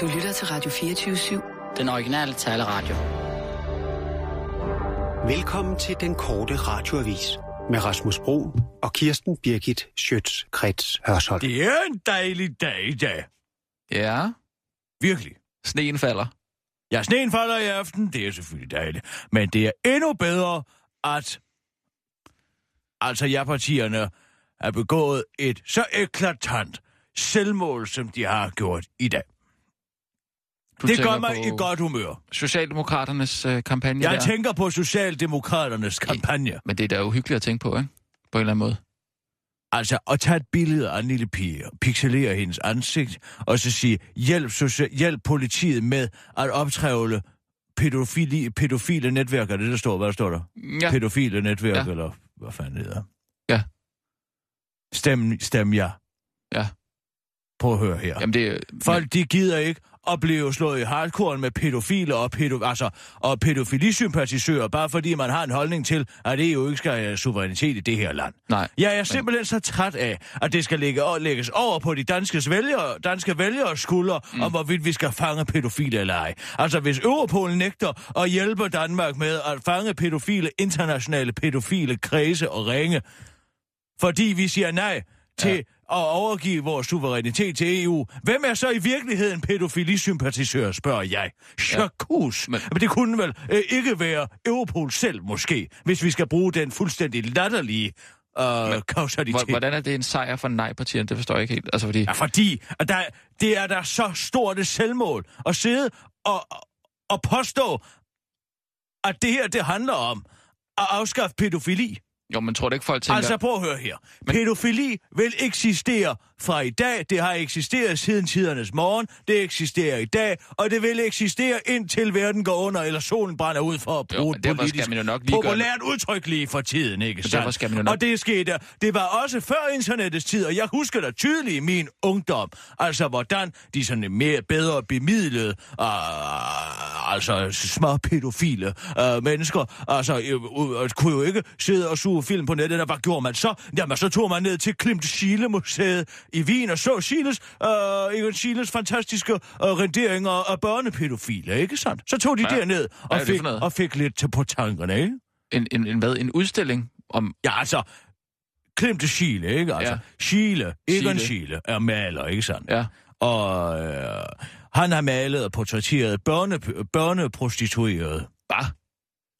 Du lytter til Radio 24-7. Den originale taleradio. Velkommen til den korte radioavis med Rasmus Bro og Kirsten Birgit Schøtz-Krets Hørsholm. Det er en dejlig dag i dag. Ja, Virkelig. sneen falder. Ja, sneen falder i aften, det er selvfølgelig dejligt. Men det er endnu bedre, at altså ja-partierne har begået et så eklatant selvmål, som de har gjort i dag. Du det gør mig i godt humør. Socialdemokraternes øh, kampagne Jeg der. tænker på Socialdemokraternes kampagne. Men det er da uhyggeligt at tænke på, ikke? På en eller anden måde. Altså at tage et billede af en lille pige, pixelere hendes ansigt, og så sige, hjælp, socia- hjælp politiet med at optrævle pædofili, pædofile netværk. Er det, der står? Hvad der står der? Ja, Pædofile netværk, Ja. ja. eller hvad fanden det hedder. Ja. Stem, stem ja. Ja. Prøv at høre her. jamen det. Folk, de gider ikke at blive slået i hardcore med pædofile og, pædo, altså, og pædofilisympatisører, bare fordi man har en holdning til, at EU ikke skal have suverænitet i det her land. Nej. Jeg er simpelthen så træt af, at det skal lægge, lægges over på de danske vælgere, danske vælgere skuldre, mm. om hvorvidt vi skal fange pædofile eller ej. Altså, hvis Europol nægter at hjælpe Danmark med at fange pædofile, internationale pædofile kredse og ringe, fordi vi siger nej til ja. At overgive vores suverænitet til EU. Hvem er så i virkeligheden pædofilisympatisør, spørger jeg. Chakus. Ja. Men- Men... Men det kunne vel øh, ikke være Europol selv, måske, hvis vi skal bruge den fuldstændig latterlige øh, kausalitet. Hvor- Hvordan er det en sejr for nej-partierne? Det forstår jeg ikke helt. Altså, fordi... Ja, fordi at der, det er der så stort et selvmål at sidde og, og påstå, at det her, det handler om at afskaffe pædofili. Jo, men tror du ikke, folk tænker... Altså prøv at høre her. Men-. Pædofili vil eksistere fra i dag. Det har eksisteret siden tidernes morgen. Det eksisterer i dag. Og det vil eksistere indtil verden går under, eller solen brænder ud for at Jo, bruge men et politisk man jo nok lige gøre populært udtryk lige for tiden, ikke sandt? skal man jo nok- Og det skete. Det var også før internettets tid, og jeg husker da tydeligt i min ungdom, altså hvordan de sådan mere bedre bemidlede, uh, altså små pædofile uh, mennesker, altså uh, uh, kunne jo ikke sidde og suge film på nettet, og hvad gjorde man så? Jamen, så tog man ned til Klimt Schiele Museet i Wien og så Schiles, uh, Egon Schiles fantastiske uh, renderinger af børnepædofile, ikke sandt? Så tog de derned Hvad er og det fik, og fik lidt til på tankerne, ikke? En, en, en, hvad? En udstilling om... Ja, altså, Klemte Schiele, ikke? Altså, Ja. Schiele, Egon Schiele. Er maler, ikke sandt? Ja. Og øh, han har malet og portrætteret børne, børneprostituerede Bare.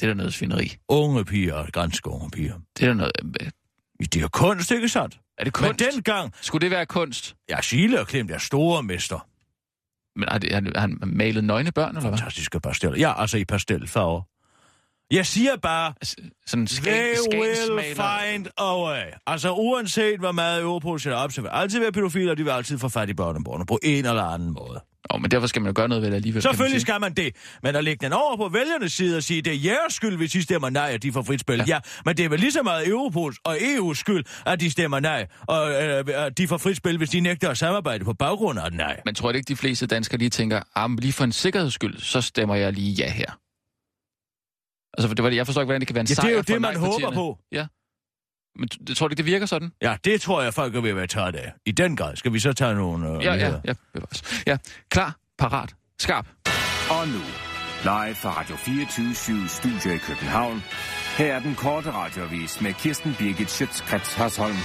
Det er da noget svineri. unge piger, ganske unge piger. Det er da noget... øh, Det er kunst, ikke sandt? Er det Men kunst? Den... dengang, Skulle det være kunst? ja, Schiele og Klemt er store mester. Men har, det, har, han malet nøgne børn, eller hvad? Fantastiske pasteller. Ja, altså i pastelfarver. Jeg siger bare, Altså, Sådan They skæg, will find a way. Altså uanset hvor meget Europol sætter op, så vil altid være pædofiler, og de vil altid få fat i børneborgerne på en eller anden måde. Oh, men derfor skal man jo gøre noget ved det alligevel. man Selvfølgelig sige. skal man det. Men at lægge den over på vælgernes side og sige, det er jeres skyld, hvis I stemmer nej, at de får frit spil. Ja. Ja, men det er vel lige så meget Europols og EU's skyld, at de stemmer nej, og øh, at de får frit spil, hvis de nægter at samarbejde på baggrund af nej. Men tror ikke, de fleste danskere lige tænker, ah, lige for en sikkerheds skyld, så stemmer jeg lige ja her? Altså, for det var det, jeg forstår ikke, hvordan det kan være en Ja, det er sejr jo det, man håber på. Ja. Men det, tror du ikke, det virker sådan? Ja, det tror jeg, folk er ved at være træt af. I den grad. Skal vi så tage nogle øh, Ja, ja, ja, bevares. Ja, klar, parat, skarp. Og nu, live fra Radio 24 Studio i København. Her er den korte radiovis med Kirsten Birgit Schøtzgrads Hasholm.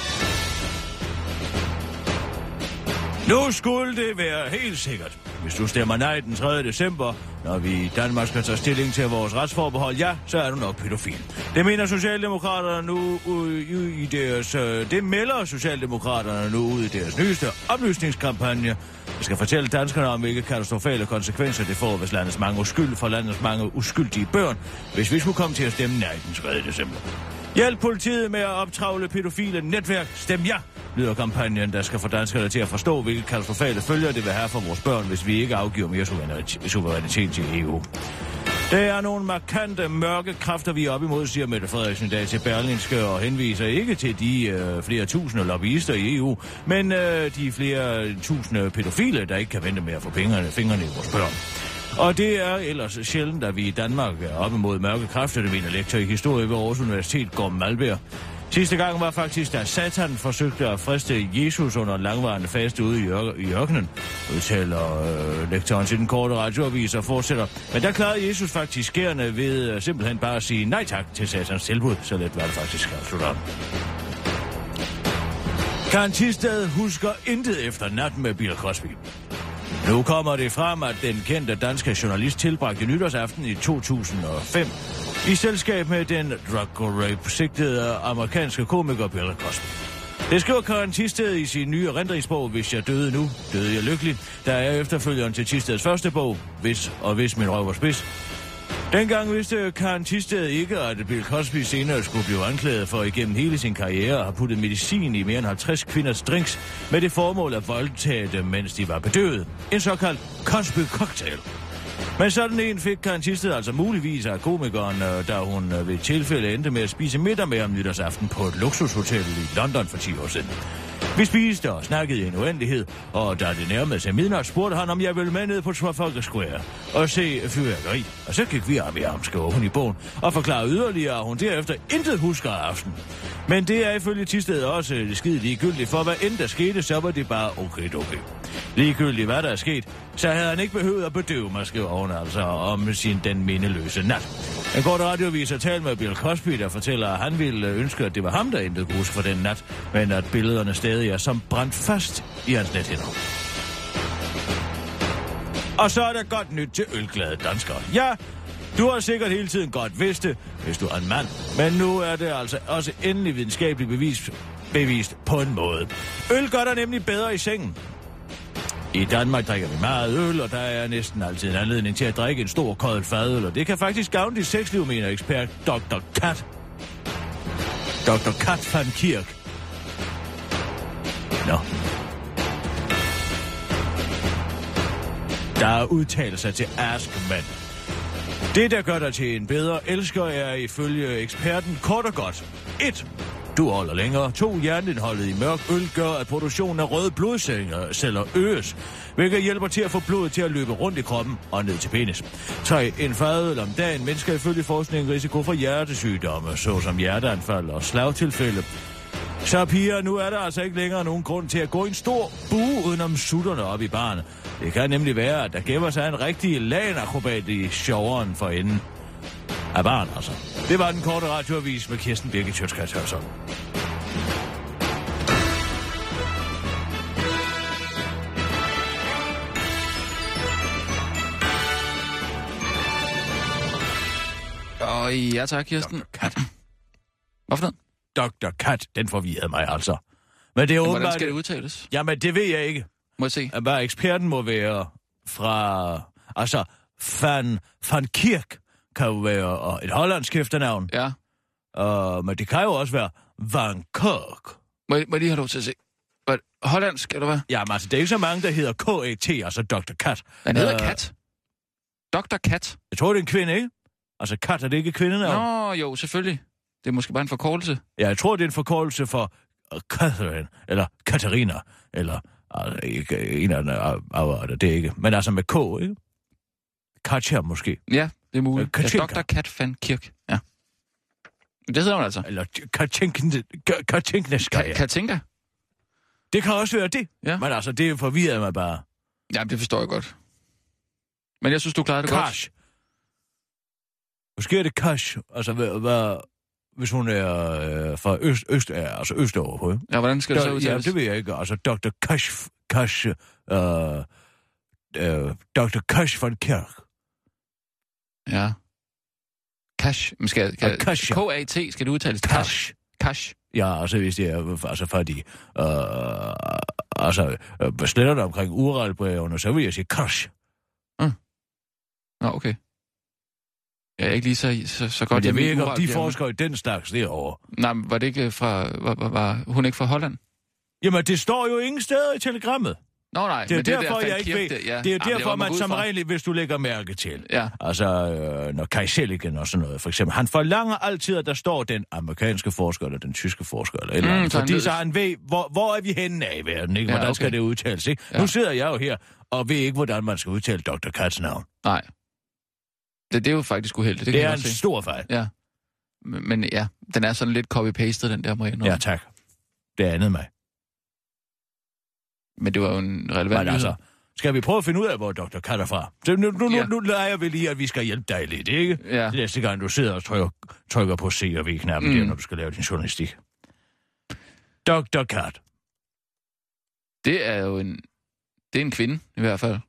Nu skulle det være helt sikkert. Hvis du stemmer nej den 3. december, når vi i Danmark skal tage stilling til vores retsforbehold, ja, så er du nok pædofil. Det mener Socialdemokraterne nu ud i deres... Øh, det melder Socialdemokraterne nu ud i deres nyeste oplysningskampagne. Jeg skal fortælle danskerne om, hvilke katastrofale konsekvenser det får, hvis landets mange uskyld for landets mange uskyldige børn, hvis vi skulle komme til at stemme nej den 3. december. Hjælp politiet med at optravle pædofile netværk. Stem ja, lyder kampagnen, der skal få danskerne til at forstå, hvilke katastrofale følger det vil have for vores børn, hvis vi ikke afgiver mere suverænitet- til EU. Det er nogle markante mørke kræfter, vi er op imod, siger Mette Frederiksen i dag til Berlinske, og henviser ikke til de øh, flere tusinde lobbyister i EU, men øh, de flere tusinde pædofile, der ikke kan vente med at få fingrene, fingrene i vores børn. Og det er ellers sjældent, at vi i Danmark er op imod mørke kræfter, det mener lektor i historie ved Aarhus Universitet, Gorm Malberg. Sidste gang var faktisk, da Satan forsøgte at friste Jesus under en langvarende faste ude i, ør- i ørkenen. udtaler øh, lektoren til den korte radioavis og fortsætter. Men der klarede Jesus faktisk skærende ved øh, simpelthen bare at sige nej tak til satans tilbud. Så let var det faktisk, slutter han. Karen Tisted husker intet efter natten med Bill Cosby. Nu kommer det frem, at den kendte danske journalist tilbragte nytårsaften i 2005 i selskab med den drug rape sigtede amerikanske komiker Bill Cosby. Det skriver Karen Tisted i sin nye erindringsbog, Hvis jeg døde nu, døde jeg lykkelig, der er efterfølgeren til Tisteds første bog, Hvis og Hvis min røv var spids. Dengang vidste Karen Tisted ikke, at Bill Cosby senere skulle blive anklaget for igennem hele sin karriere at have puttet medicin i mere end 50 kvinders drinks med det formål at voldtage dem, mens de var bedøvet. En såkaldt Cosby-cocktail. Men sådan en fik Karen Tisted altså muligvis af komikeren, øh, da hun øh, ved tilfælde endte med at spise middag med om nytårsaften på et luksushotel i London for 10 år siden. Vi spiste og snakkede i en uendelighed, og da det nærmede sig midnat, spurgte han, om jeg ville med ned på Trafalgar Square og se fyrværkeri. Og så gik vi arm i ham, skriver hun i bogen, og forklarede yderligere, at hun derefter intet husker af aften. Men det er ifølge Tisted også det skide ligegyldigt, for hvad end der skete, så var det bare okay, okay. Ligegyldigt hvad der er sket, så havde han ikke behøvet at bedøve mig, skriver hun altså om sin den mindeløse nat. En kort radiovis har talt med Bill Cosby, der fortæller, at han ville ønske, at det var ham, der intet kunne huske for den nat, men at billederne stadig jeg, som brændt fast i hans nethinder. Og så er der godt nyt til ølglade danskere. Ja, du har sikkert hele tiden godt vidst det, hvis du er en mand. Men nu er det altså også endelig videnskabeligt bevis, bevist på en måde. Øl gør dig nemlig bedre i sengen. I Danmark drikker vi meget øl, og der er næsten altid en anledning til at drikke en stor kold fadøl, og det kan faktisk gavne dit sexliv, mener ekspert Dr. Kat. Dr. Kat van Kirk. Nå. Der er udtalelser til Askman. Det, der gør dig til en bedre elsker, er ifølge eksperten kort og godt. 1. Du holder længere. 2. Hjerneindholdet i mørk øl gør, at produktionen af røde blodceller øges, hvilket hjælper til at få blodet til at løbe rundt i kroppen og ned til penis. 3. En fadøl om dagen mindsker ifølge forskningen risiko for hjertesygdomme, såsom hjerteanfald og slagtilfælde. Så piger, nu er der altså ikke længere nogen grund til at gå en stor bue udenom sutterne op i barnet. Det kan nemlig være, at der gemmer sig en rigtig lanakrobat i sjoveren for enden af barn, altså. Det var den korte radioavis med Kirsten Birgit Sjøtskrets Hørsson. Og ja tak, Kirsten. Hvorfor noget? Dr. Kat, den forvirrede mig altså. Men det er Hvordan åbenbart... skal det udtales? Jamen, det ved jeg ikke. Må jeg se? Hvad eksperten må være fra... Altså, Van, van Kirk kan jo være et hollandsk efternavn. Ja. Uh, men det kan jo også være Van Kirk. Må jeg, må jeg lige have lov til at se? Hvad, hollandsk, eller hvad? Jamen altså, det er ikke så mange, der hedder K-A-T, altså Dr. Kat. Han hedder Øh, Kat. Dr. Kat. Jeg tror, det er en kvinde, ikke? Altså, Kat er det ikke kvindenavn? Nå, jo, selvfølgelig. Det er måske bare en forkortelse. Ja, jeg tror, det er en forkortelse for uh, Catherine, eller Katarina, eller altså, ikke en af den arbejder, det er ikke. Men altså med K, ikke? Katja måske. Ja, det er muligt. Øh, Katinka. Ja, Dr. Kat van Kirk. Ja. Det hedder hun altså. Eller Katinka. Ka- Katinka? Det kan også være det. Ja. Men altså, det forvirrer mig bare. Ja, det forstår jeg godt. Men jeg synes, du klarede det godt. Kash. Måske er det Kash. Altså, hvad, hvad, hvis hun er øh, fra øst, øst, ja, altså østover på, ikke? Ja, hvordan skal det så ja, udtales? det ved jeg ikke. Altså, Dr. Kash, Kash, øh, øh, Dr. Kash von Kirk. Ja. Cash. Men skal, cash, ja. K-A-T skal det udtales. Kash. Cash. Ja, altså hvis det er, altså fordi, øh, altså, øh, sletter det omkring uralbrevene, så vil jeg sige Kash. Nå, okay. Jeg er ikke lige så, så, så godt Men jeg ved ikke, om de forsker i den slags derovre. Nej, men var det ikke fra... Var, var, var hun ikke fra Holland? Jamen, det står jo ingen steder i telegrammet. Nå, nej. Det er men derfor, der jeg ikke ved. Kirke, ja. Det er jo derfor, var man ud som regel, hvis du lægger mærke til. Ja. Altså, øh, når Kai Selligen og sådan noget, for eksempel. Han forlanger altid, at der står den amerikanske forsker, eller den tyske forsker, eller et eller Mm, andet. Fordi så han ved, hvor, hvor er vi henne af i verden, ikke? Ja, Hvordan skal okay. det udtales, ikke? Ja. Nu sidder jeg jo her, og ved ikke, hvordan man skal udtale Dr. Katz navn. Nej. Det, det er jo faktisk uheldigt. Det, Det, er en se. stor fejl. Ja. Men, men ja, den er sådan lidt copy-pastet, den der, må jeg indrømme. Ja, tak. Det er andet mig. Men det var jo en relevant Men altså, Skal vi prøve at finde ud af, hvor Dr. Kat er fra? Så nu, nu, nu, Ja. nu leger vi lige, at vi skal hjælpe dig lidt, ikke? Ja. Det næste gang, du sidder og trykker, trykker på C og V-knappen. Mm. der, når du skal lave din journalistik. Dr. Kat. Det er jo en... Det er en kvinde, i hvert fald.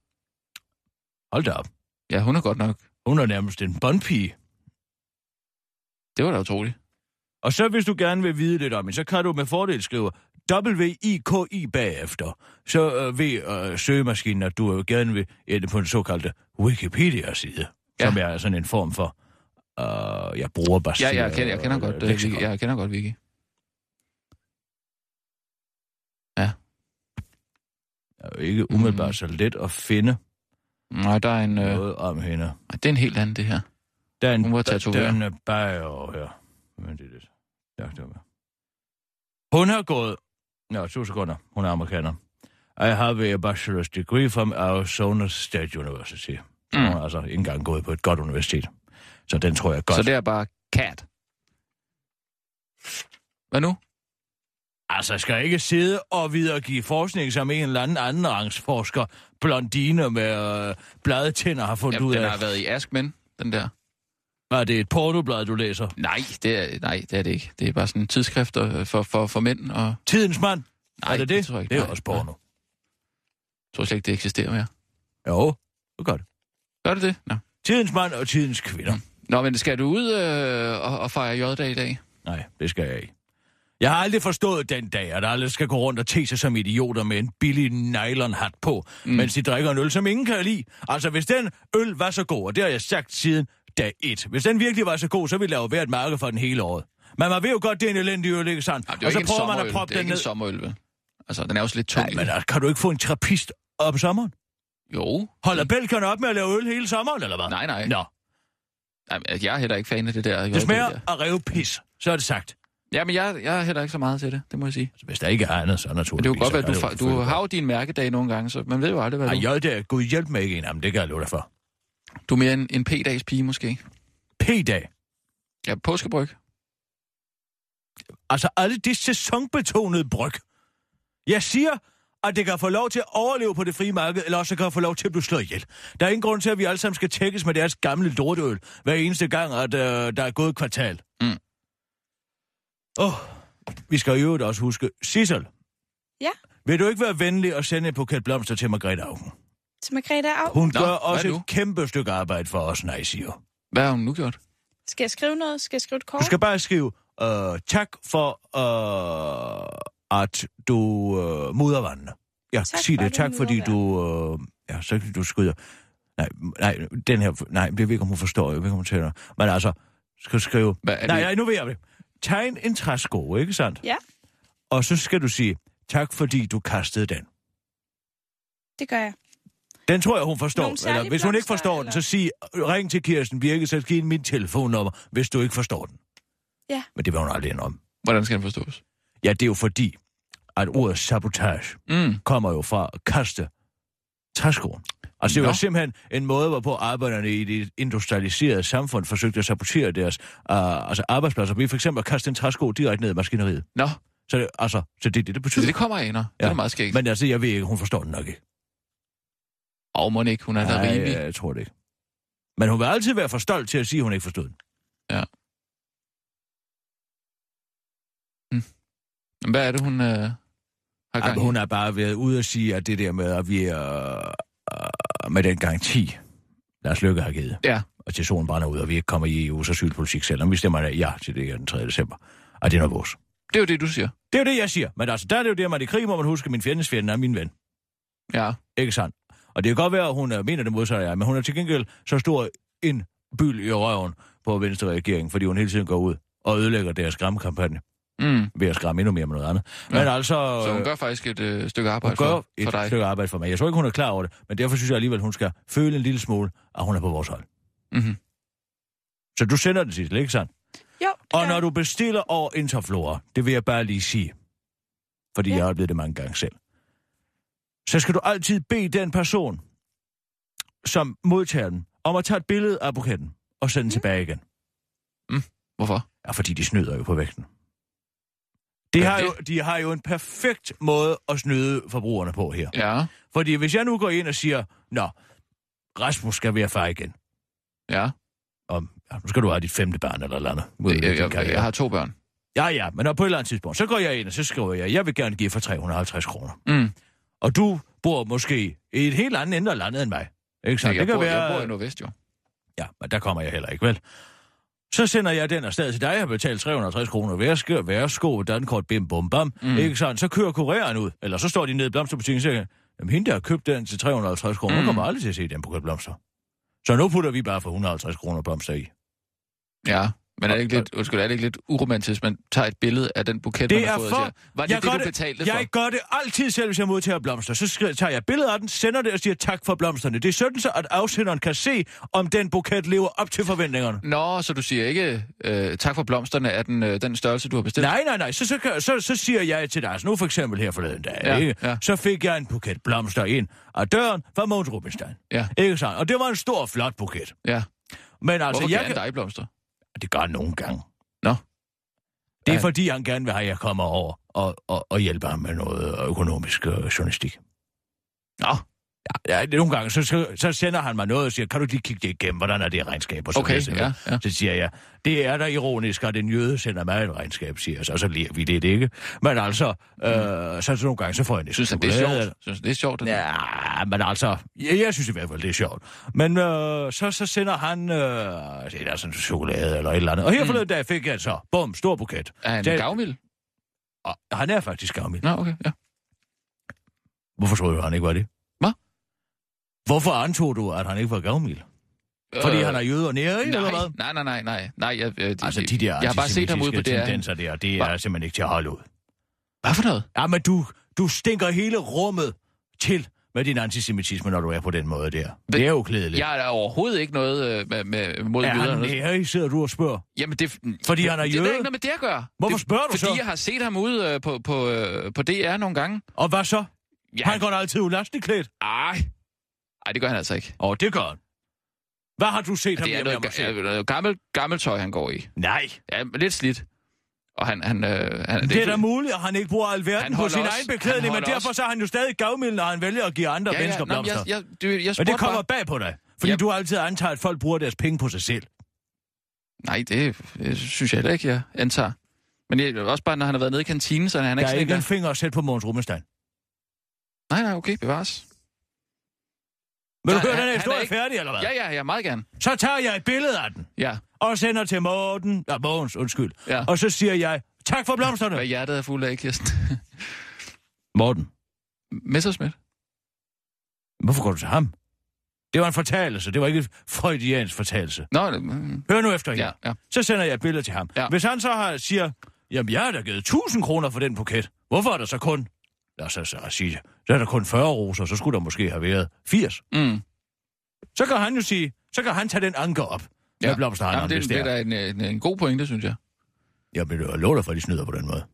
Hold da op. Ja, hun er godt nok. Hun er nærmest en bondpige. Det var da utroligt. Og så hvis du gerne vil vide lidt om hende, så kan du med fordel skrive W-I-K-I bagefter. Så øh, ved øh, søgemaskinen, at du øh, gerne vil ende på den såkaldte Wikipedia-side, ja. Ja. som er sådan en form for, øh, jeg bruger bare Ja, jeg kender, jeg kender godt, øh, Vicky. Jeg kender godt Vicky. er jo ikke umiddelbart Mm. så let at finde Nej, der er en... Øh, noget om hende. nej, det er en helt anden, det her. Der er en, Hun var der, der er en øh, bager her. Men det er lidt... Ja, det var... Hun har gået... Nå, to sekunder. Hun er amerikaner. I have a bachelor's degree from Arizona State University. Mm. Hun har altså ikke engang gået på et godt universitet. Så den tror jeg godt. Så det er bare cat. Hvad nu? Altså, jeg skal ikke sidde og videregive forskning, som en eller anden andenrangsforsker, blondine med øh, bladetænder har fundet Jamen, ud den af. har været i Askmen, den der. Er det et pornoblad, du læser? Nej, det er, nej, det er det ikke. Det er bare sådan en tidsskrift øh, for, for, for mænd. Og... Tidens mand? Nej, er det det? tror jeg ikke. det er Nej, også porno. Jeg tror slet ikke, det eksisterer mere. Jo, det er godt. Gør det det? Nå. Tidens mand og tidens kvinder. Nå, men skal du ud øh, og, og fejre J-dag i dag? Nej, det skal jeg ikke. Jeg har aldrig forstået den dag, at alle skal gå rundt og te sig som idioter med en billig nylonhat på, mm. mens de drikker en øl, som ingen kan lide. Altså, hvis den øl var så god, og det har jeg sagt siden dag et. Hvis den virkelig var så god, så ville der jo være et marked for den hele året. Men man ved jo godt, det er en elendig øl, ikke sandt? Det og så prøver man at proppe Det er den ikke ned. en sommerøl, vel? Altså, den er også lidt tung. Nej, men altså, kan du ikke få en trappist op i sommeren? Jo. Holder bælgerne op med at lave øl hele sommeren, eller hvad? Nej, nej. Nå, men jeg er heller ikke fan af det der. det smager af revet pis. Så er det sagt. Ja, men jeg, jeg er heller ikke så meget til det, det må jeg sige. Altså, hvis der ikke er andet, så Men naturligvis. det er jo godt at du, det du selvfølgelig har jo din mærkedag nogle gange, så man ved jo aldrig, hvad Ej, du... jeg der, gud hjælp mig ikke en det kan jeg love dig for. Du er mere en, en P-dags pige, måske. P-dag. Ja, påskebryg. Altså alle de sæsonbetonede bryg. Jeg siger, at det kan få lov til at overleve på det frie marked, eller også kan det få lov til at blive slået ihjel. Der er ingen grund til, at vi alle sammen skal tækkes med deres gamle lortøl, hver eneste gang, at øh, der er gået et kvartal. Åh, oh, vi skal jo også huske, Sissel. Ja? Vil du ikke være venlig og sende en buket blomster til Margrethe Augen? Til Margrethe Au. Hun Nå, gør også et kæmpe stykke arbejde for os, nej, siger. Hvad har hun nu gjort? Skal jeg skrive noget? Skal jeg skrive et kort? Du skal bare skrive, øh, tak for, øh, at du øh, mudder vandene. Ja, Tak sig for, det. Tak, fordi du... Øh, ja, så du skyder. Nej, nej, den her... Nej, det ved ikke, om hun forstår. Jeg ved ikke, om hun taler. Men altså, skal du skrive... Hvad, er Nej, det- nej, nu ved jeg det. Tegn en træsko, ikke sandt? Ja, Og så skal du sige, tak fordi du kastede den. det gør jeg. Den tror jeg, hun forstår. Eller hvis hun ikke forstår den, eller? så sig, ring til Kirsten Birke, så giv hende mit telefonnummer, hvis du ikke forstår den. Ja. Men det vil hun aldrig om. Hvordan skal den forstås? Ja, det er jo fordi, at ordet sabotage Mm. kommer jo fra at kaste træskoen. Altså, det var Nå. simpelthen en måde, hvorpå arbejderne i det industrialiserede samfund forsøgte at sabotere deres uh, altså arbejdspladser. Vi for eksempel at kaste en træsko direkte ned i maskineriet. Nå, Så det, altså, så det er det, det så betyder. det kommer af, nå. Det er da meget skægt. Men... Altså, jeg ved ikke, hun forstår den nok ikke. Og må ikke, hun er da Nej, rimelig. jeg tror det ikke. Men hun vil altid være for stolt til at sige, at hun ikke forstod den. Hvad er det, hun øh, har gang Jamen, hun har bare været ude og sige, at det der med, at vi er øh, med den garanti, Lars Løkke har givet, Ja. og til solen brænder ud, og vi ikke kommer i EU's asylpolitik, selvom vi stemmer ja til det her den 3. december. Og det er noget vores. Det er jo det, du siger. Det er jo det, jeg siger. Men altså, der er det jo det, man i krig må man huske, at min fjendes fjende er min ven. Ja. Ikke sandt? Og det kan godt være, at hun øh, mener det modsatte af, men hun er til gengæld så stor en byld i røven på venstre regering, fordi hun hele tiden går ud og ødelægger deres skræmmekampagne Mm. ved at skræmme endnu mere med noget andet. Ja. Men altså... Så hun øh, gør faktisk et øh, stykke Hun arbejde gør for, et for dig. stykke arbejde for mig. Jeg tror ikke, hun er klar over det, men derfor synes jeg alligevel, hun skal føle en lille smule, at hun er på vores hold. Mm-hmm. Så du sender det til, ikke sandt? Jo, Og gør når du bestiller over Interflora, det vil jeg bare lige sige, fordi Ja. jeg har oplevet det mange gange selv, så skal du altid bede den person, som modtager den, om at tage et billede af buketten og sende den tilbage igen. Hvorfor? Ja, fordi de snyder jo på vægten. De har, jo, de har jo en perfekt måde at snyde forbrugerne på her. Ja, Fordi hvis jeg nu går ind og siger, Nå, Rasmus skal være far igen, ja. og ja, nu skal du have dit femte barn eller eller andet. Jeg, jeg, jeg, jeg har to børn. Ja, ja, men på et eller andet tidspunkt, så går jeg ind, og så skriver jeg, jeg vil gerne give for 350 kroner. Mm. Og du bor måske i et helt andet af landet end mig. Ikke sant? jeg, det kan bor, være... jeg bor i Nordvest, jo. Ja, men der kommer jeg heller ikke, vel? Så sender jeg den afsted til dig, jeg har betalt 360 kroner. Værsgo, værsgo, dankort, bim, bum, bam. Mm. Ikke sådan? Så kører kureren ud, eller så står de nede i blomsterbutikken og siger, jamen hende der har købt den til 350 kroner. Mm. kommer aldrig til at se den på blomster. Så nu putter vi bare for 150 kroner blomster i. Ja, men er det ikke lidt, undskyld, er det ikke lidt uromantisk, man tager et billede af den buket, Det man har er fået for- siger, var det Jeg det, du betalte jeg for? gør det altid selv, hvis jeg modtager blomster. Så skriver, tager jeg billeder af den, sender det og siger tak for blomsterne. Det er sådan så, at afsenderen kan se, om den buket lever op til forventningerne. Nå, så du siger ikke, øh, tak for blomsterne, er den, øh, den størrelse, du har bestilt? Nej, nej, nej. Så, så, kan- så, så siger jeg til dig, altså nu for eksempel her forleden dag, Ja, ikke? ja. så fik jeg en buket blomster ind af døren fra Måns Rubinstein. Ja, Ikke sandt? Og det var en stor, flot buket. ja. Men altså, Hvorfor jeg gerne dig blomster? Det gør han nogle gange. Nå. Det er Ja. fordi, han gerne vil have, at jeg kommer over og, og, og hjælper ham med noget økonomisk øh, journalistik. Nå, Ja, ja, nogle gange, så, så, så sender han mig noget og siger, kan du lige kigge det igennem, hvordan er det regnskab? Og så, okay, videre. ja, ja. så siger jeg, det er da ironisk, at en jøde sender mig et regnskab, siger jeg så, og så lærer vi det ikke. Men altså, øh, så, så nogle gange, så får jeg næsten Synes han, det er sjovt? Synes det er sjovt? det? Ja, men altså, jeg, jeg synes i hvert fald, det er sjovt. Men øh, så, så sender han, øh, det er sådan chokolade eller et eller andet. Og her Mm. forleden dag fik jeg så, bum, stor buket. Er han Det- gavmild? Og han er faktisk gavmild. Nå, okay, ja. Hvorfor troede du, han ikke var det? Hvorfor antog du, at han ikke var gavmild? Fordi han er jøde og nære, eller hvad? Øh, Nej, nej, nej, nej, nej. Jeg, øh, Altså, de der jeg har bare set ham ude på DR. tendenser der, det er Hva? simpelthen ikke til at holde ud. Hvad for noget? Ja, men du, du stinker hele rummet til med din antisemitisme, når du er på den måde der. Det er jo klædeligt. Jeg er der overhovedet ikke noget øh, med, med, mod er jøder. han nære, sidder du og spørger? Jamen, det, Fordi han er det er jøde? ikke noget med det at gøre. Hvorfor det, spørger du fordi så? jeg har set ham ude øh, på, på, øh, på DR nogle gange. Og hvad så? Ja, Han går da altid ulasteligt klædt. Ej. Ej, det gør han altså ikke. Og det gør han. Hvad har du set ham Det er noget, ga- noget gammelt, gammelt tøj, han går i. Nej. Ja, lidt slidt. Og han... han, øh, han Det er da muligt, at han ikke bruger alverden på sin også- egen beklædning, men derfor også- så er han jo stadig gavmild, når han vælger at give andre ja, ja, mennesker nå, men blomster. jeg, jeg, jeg, jeg Men spurgte det kommer bare... bag på dig, fordi Ja. du altid antager, at folk bruger deres penge på sig selv. Nej, det, det synes jeg heller ikke, jeg antager. Men jeg, også bare, når han har været nede i kantinen, så er han Der ikke er sådan ikke en, finger at sætte på Måns Rummenstein. Nej, nej, okay, bevares. Vil du høre den her er historie ikke- færdig, eller hvad? Ja, ja, ja, meget gerne. Så tager jeg et billede af den, Ja, og sender til Morten, ja, Mogens, undskyld. ja. Og så siger jeg, tak for blomsterne. Hvad hjertet er fuld af, Kirsten. Morten, Messerschmidt? hvorfor går du til ham? Det var en fortalelse, det var ikke et freudiansk fortalelse. Nå, mm, Hør nu efter ja, ja. Så sender jeg et billede til ham. Ja. Hvis han så har, siger, jamen jeg har da givet 1000 kroner for den buket. Hvorfor er der så kun, lad os så, så sige, så er der kun 40 roser, så skulle der måske have været 80. Mm. Så kan han jo sige, så kan han tage den anker op. Ja. Med blomsterhandleren, Jamen, det, det, det er da en, en, en god pointe, synes jeg. Jeg vil love dig for, at de snyder på den måde.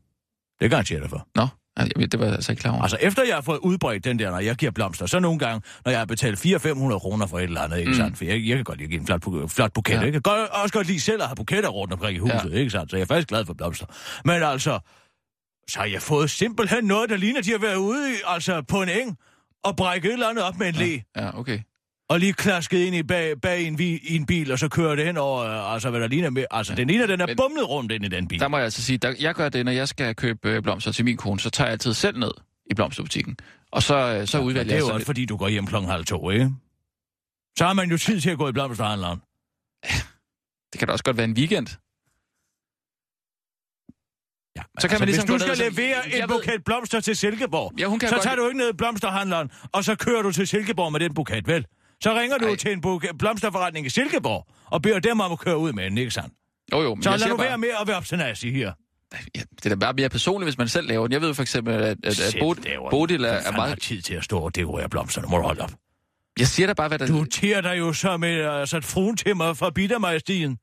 Det garanterer jeg dig for. Nå, ja, ved, det var jeg altså ikke klar over. Altså efter jeg har fået udbredt den der, når jeg giver blomster, så nogle gange, når jeg har betalt 400-500 kroner for et eller andet, ikke Mm. sandt? For jeg, jeg kan godt lide at give en flot, bu- flot buket, Ja. ja. ikke? Jeg kan også godt lide selv at have buketter rundt omkring i huset, ja. ikke sandt? Så jeg er faktisk glad for blomster. Men altså, så har jeg fået simpelthen noget, der ligner, de har været ude i, altså på en eng, og brækket et eller andet op med en læ, Ja, okay. og lige klasket ind i bag, bag en, vi, i en bil, og så kører det hen over, øh, altså hvad der ligner med, altså den ligner, den er Men- bumlet rundt ind i den bil. Der må jeg altså sige, der, jeg gør det, når jeg skal købe øh, blomster til min kone, så tager jeg altid selv ned i blomsterbutikken. Og så, øh, så Men udvælger det er jeg jo også, fordi du går hjem klokken halv to, ikke? Så har man jo tid til at gå i blomsterhandleren. Det kan da også godt være en weekend. Ja, Så kan man ligesom hvis du skal ned så- levere Jeg en ved- buket blomster til Silkeborg, Ja, hun kan så godt... tager du ikke ned i blomsterhandleren, og så kører du til Silkeborg med den buket, vel? Så ringer du Ej. til en buket, blomsterforretning i Silkeborg, og beder dem om at køre ud med den, ikke sandt? Jo, jo, men Så lad nu bare, være med at være obstinasig her. ja, det er da bare mere personligt, hvis man selv laver den. Jeg ved for eksempel, at, at, at Bod-. Bodil er, er meget... tid til at stå og dekorere blomsterne? Må du holde op. Jeg siger da bare, hvad der... Du tiger dig jo så med altså, et fruen til mig fra Bittermajestien.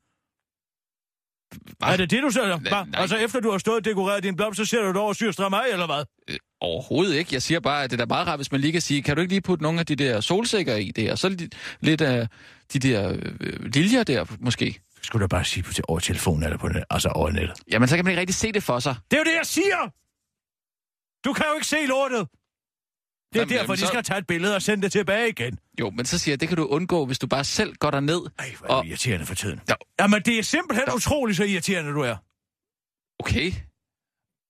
Hva? Er det det, du nej. Altså, efter du har stået og dekoreret din blomst, så ser du det over syrstram af, eller hvad? Øh, Overhovedet ikke. Jeg siger bare, at det er da meget rart, hvis man lige kan sige, kan du ikke lige putte nogle af de der solsikker i det, og så lidt, lidt af de der øh, liljer der, måske? Skulle du bare sige på til over telefonen eller på net, altså over nettet. Jamen, så kan man ikke rigtig se det for sig. Det er jo det, jeg siger! Du kan jo ikke se lortet! Det er Jamen, derfor, jamen, de så- skal taget et billede og sende det tilbage igen. Jo, men så siger jeg, det kan du undgå, hvis du bare selv går derned. Ej, hvor er Og- irriterende for tiden. Ja. Jamen, det er simpelthen Ja. utroligt, så irriterende du er. Okay.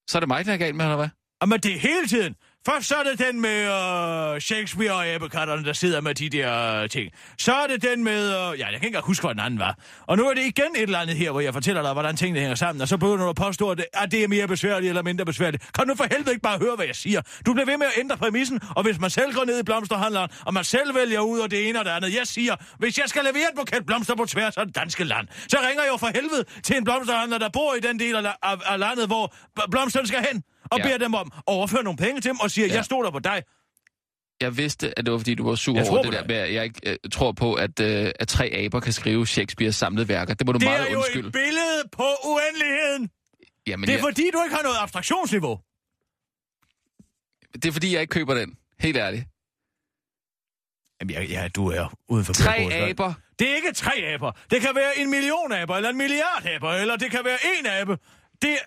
Så er det mig, der er galt med, eller hvad? Jamen, det er hele tiden. Først så er det den med øh, Shakespeare og æbekatterne, der sidder med de der øh, ting. Så er det den med... Øh, ja, jeg kan ikke huske, hvad den anden var. Og nu er det igen et eller andet her, hvor jeg fortæller dig, hvordan tingene hænger sammen. Og så begynder du at påstå, at det, at det er mere besværligt eller mindre besværligt. Kan du for helvede ikke bare høre, hvad jeg siger? Du bliver ved med at ændre præmissen, og hvis man selv går ned i blomsterhandleren, og man selv vælger ud og det ene og det andet. Jeg siger, hvis jeg skal levere et buket blomster på tværs af det danske land, så ringer jeg jo for helvede til en blomsterhandler, der bor i den del af, af, af landet, hvor blomsterne skal hen. Og Ja. beder dem om at overføre nogle penge til dem, og siger, Ja. jeg stoler på dig. Jeg vidste, at det var, fordi du var sur Jeg over det der med, at jeg ikke øh, tror på, at, øh, at tre aber kan skrive Shakespeares samlede værker. Det må du Det meget er jo undskylde. et billede på uendeligheden. Jamen, Det er jeg, fordi, du ikke har noget abstraktionsniveau. det er fordi, jeg ikke køber den. Helt ærligt. Jamen, ja, ja du er uden for Tre aber. Det er ikke tre aber. Det kan være en million aber, eller en milliard aber, eller det kan være en abe. Det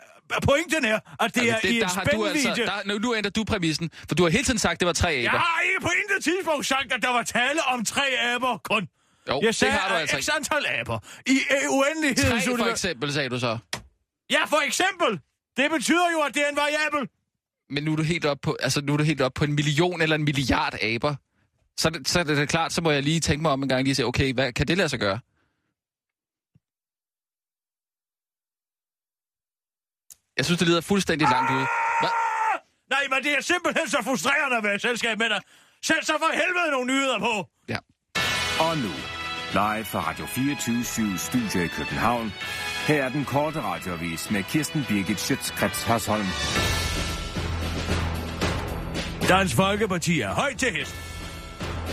Pointen er, at det Altså, er i en du altså, spændvidde. der, nu, nu ændrer du præmissen, for du har hele tiden sagt, at det var tre aber. Jeg har ikke på intet tidspunkt sagt, at der var tale om tre aber kun. Jo, jeg sagde, det har du altså ikke. antal aber i øh, uendelighedens Tre for eksempel, sagde du så. Ja, for eksempel. Det betyder jo, at det er en variabel. Men nu er du helt op på, altså, nu er du helt op på en million eller en milliard aber. Så, er det, så er det da klart, så må jeg lige tænke mig om en gang lige og sige, okay, hvad kan det lade sig gøre? Jeg synes, det lyder fuldstændig langt ude. Hvad? Nej, men det er simpelthen så frustrerende at være i selskab med dig. Sæt så for helvede nogle nyheder på. Ja. Og nu, live fra Radio 24 Studio i København. Her er den korte radiovis med Kirsten Birgit Schøtzgrads Hasholm. Dansk Folkeparti er højt til hest.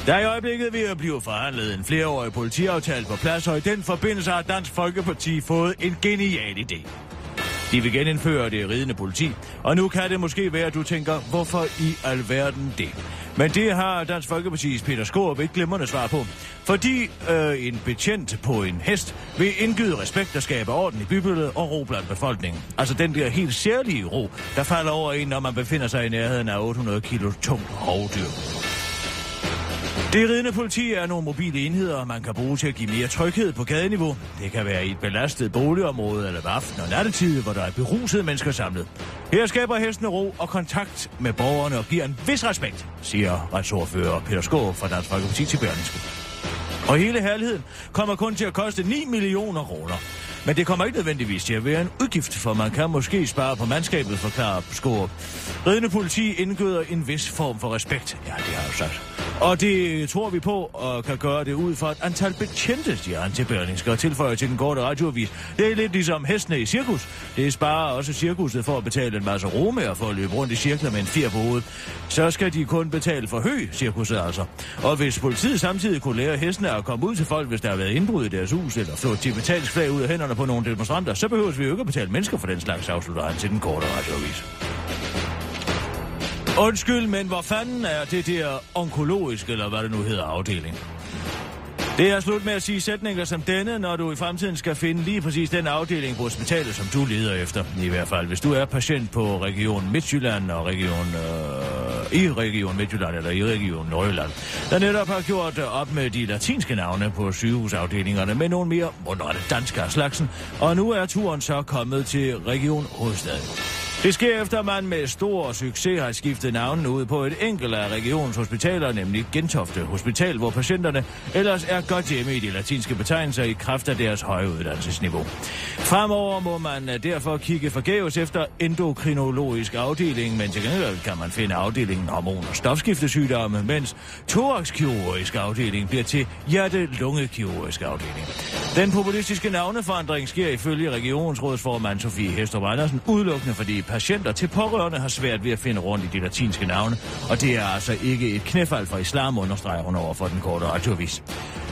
Der er i øjeblikket ved at blive forhandlet en flereårig politiaftale på plads, og i den forbindelse har Dansk Folkeparti fået en genial idé. De vil genindføre det ridende politi, og nu kan det måske være, at du tænker, hvorfor i alverden det? Men det har Dansk Folkeparti's Peter Skorup ikke glimrende svar på. Fordi øh, en betjent på en hest vil indgyde respekt og skabe orden i bybilledet og ro blandt befolkningen. Altså den der helt særlige ro, der falder over en, når man befinder sig i nærheden af 800 kilo tung hovdyr. Det ridende politi er nogle mobile enheder, man kan bruge til at give mere tryghed på gadeniveau. Det kan være i et belastet boligområde eller ved aften og nattetid, hvor der er berusede mennesker samlet. Her skaber hestene ro og kontakt med borgerne og giver en vis respekt, siger retsordfører Peter Skå fra Dansk Folkeparti til Berlingske. Og hele herligheden kommer kun til at koste 9 millioner kroner. Men det kommer ikke nødvendigvis til at være en udgift, for man kan måske spare på mandskabet, forklarer Skårup. Ridende politi indgøder en vis form for respekt. Ja, det har jeg jo sagt. Og det tror vi på, og kan gøre det ud for et antal betjente, de han til Berlingske og tilføjer til den korte radioavis. Det er lidt ligesom hestene i cirkus. Det sparer også cirkuset for at betale en masse romer for at løbe rundt i cirkler med en fjer på hovedet. Så skal de kun betale for hø, cirkuset altså. Og hvis politiet samtidig kunne lære hestene at komme ud til folk, hvis der har været indbrud i deres hus, eller flå et tibetansk flag ud af hænderne på nogle demonstranter, så behøver vi jo ikke at betale mennesker for den slags, afslutter han til den korte radioavis. Undskyld, men hvor fanden er det der onkologisk, eller hvad det nu hedder, afdeling? Det er slut med at sige sætninger som denne, når du i fremtiden skal finde lige præcis den afdeling på hospitalet, som du leder efter. I hvert fald, hvis du er patient på Region Midtjylland og Region, øh, i Region Midtjylland eller i Region Nordjylland, der netop har gjort op med de latinske navne på sygehusafdelingerne med nogle mere mundrette danske slagsen, og nu er turen så kommet til Region Hovedstaden. Det sker efter, at man med stor succes har skiftet navnen ud på et enkelt af regionens hospitaler, nemlig Gentofte Hospital, hvor patienterne ellers er godt hjemme i de latinske betegnelser i kraft af deres høje uddannelsesniveau. Fremover må man derfor kigge forgæves efter endokrinologisk afdeling, men til gengæld kan man finde afdelingen hormon- og stofskiftesygdomme, mens thoraxkirurgisk afdeling bliver til hjerte-lungekirurgisk afdeling. Den populistiske navneforandring sker ifølge regionsrådsformand Sofie Hestrup Andersen udelukkende fordi patienter til pårørende har svært ved at finde rundt i de latinske navne, og det er altså ikke et knæfald fra islam, understreger hun over for den korte radioavis.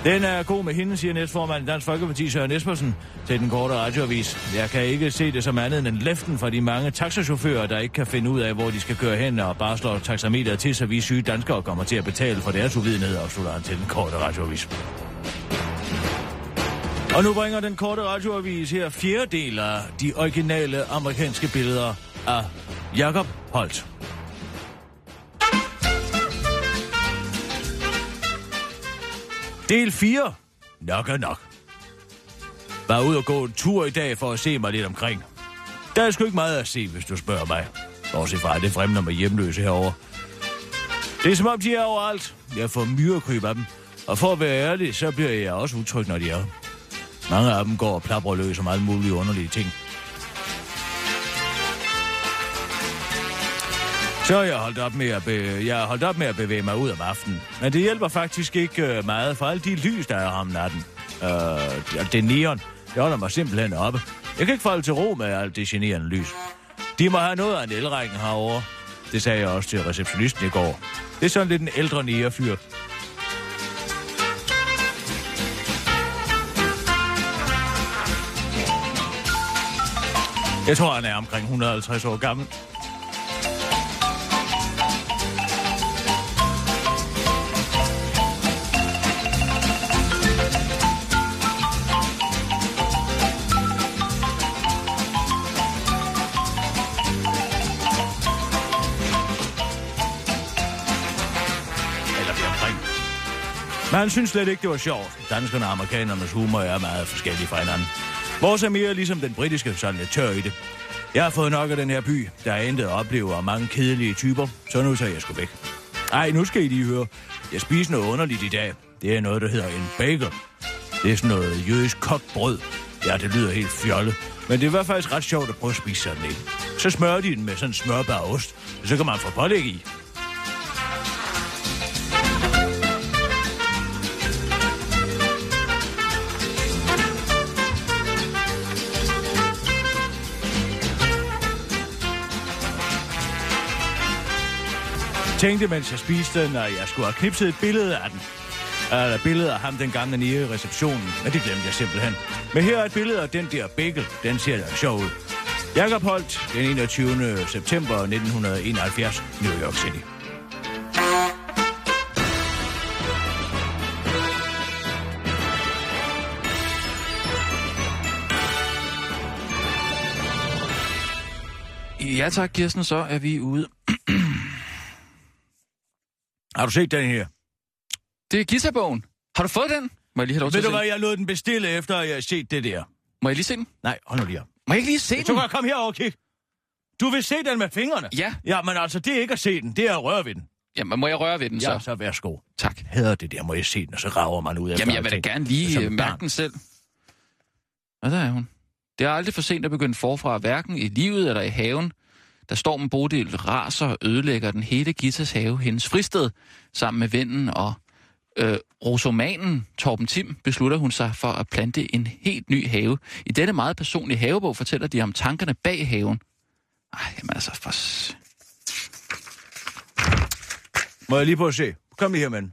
Den er god med hende, siger næstformand i Dansk Folkeparti Søren Espersen til den korte radioavis. Jeg kan ikke se det som andet end en for fra de mange taxachauffører, der ikke kan finde ud af, hvor de skal køre hen og bare slår taxameteret til, så vi syge danskere kommer til at betale for deres uvidenhed, afslutter han til den korte radioavis. Og nu bringer den korte radioavis her fjerde del af de originale amerikanske billeder af Jakob Holt. Del 4. Nok er nok. Var ude og gå en tur i dag for at se mig lidt omkring. Der er sgu ikke meget at se, hvis du spørger mig. Bortset fra, at det fremner med hjemløse herover. Det er som om, de er overalt. Jeg får myrekryb af dem. Og for at være ærlig, så bliver jeg også utryg, når de er. Mange af dem går og plapper løs om alle mulige underlige ting. Så jeg holdt op med at, be- jeg holdt op med at bevæge mig ud om aftenen. Men det hjælper faktisk ikke øh, meget, for alle de lys, der er om natten. Øh, det neon, det holder mig simpelthen oppe. Jeg kan ikke falde til ro med alt det generende lys. De må have noget af en elrækken herovre. Det sagde jeg også til receptionisten i går. Det er sådan lidt en ældre nærefyr. Jeg tror, han er omkring 150 år gammel. Eller. Men han synes slet ikke, det var sjovt. Danskerne og amerikanernes humor er meget forskellige fra hinanden. Vores er mere ligesom den britiske, sådan lidt tør i det. Jeg har fået nok af den her by, der er intet at opleve og mange kedelige typer, så nu tager jeg sgu væk. Ej, nu skal I lige høre. Jeg spiser noget underligt i dag. Det er noget, der hedder en bagel. Det er sådan noget jødisk kogt brød. Ja, det lyder helt fjollet. Men det var faktisk ret sjovt at prøve at spise sådan en. Så smører de den med sådan en smørbar ost, og så kan man få pålæg i. Tænkte, mens jeg spiste den, at jeg skulle have knipset et billede af den. Eller billede af ham den gamle nede i receptionen, men det glemte jeg simpelthen. Men her er et billede af den der bagel. Den ser da sjov ud. Jakob Holt, den 21. september 1971, New York City. Ja tak, Kirsten, så er vi ude. Har du set den her? Det er guitarbogen. Har du fået den? Må jeg lige have lov til Ved du hvad, jeg lod den bestille, efter at jeg har set det der. Må jeg lige se den? Nej, hold nu lige op. Må jeg ikke lige se Så den? kan jeg komme herover og kigge. Du vil se den med fingrene? Ja. Ja, men altså, det er ikke at se den, det er at røre ved den. Jamen, må jeg røre ved den så? Ja, så værsgo. Tak. Hader det der, må jeg se den, og så rager man ud af Jamen, jeg vil da gerne lige øh, mærke den selv. Og der er hun. Det er aldrig for sent at begynde forfra, hverken i livet eller i haven. Da stormen Bodil raser og ødelægger den hele Gittas have, hendes fristed, sammen med vennen og øh, rosomanen Torben Tim, beslutter hun sig for at plante en helt ny have. I denne meget personlige havebog fortæller de om tankerne bag haven. Ej, jamen altså, for... Må jeg lige prøve at se? Kom lige her, mand.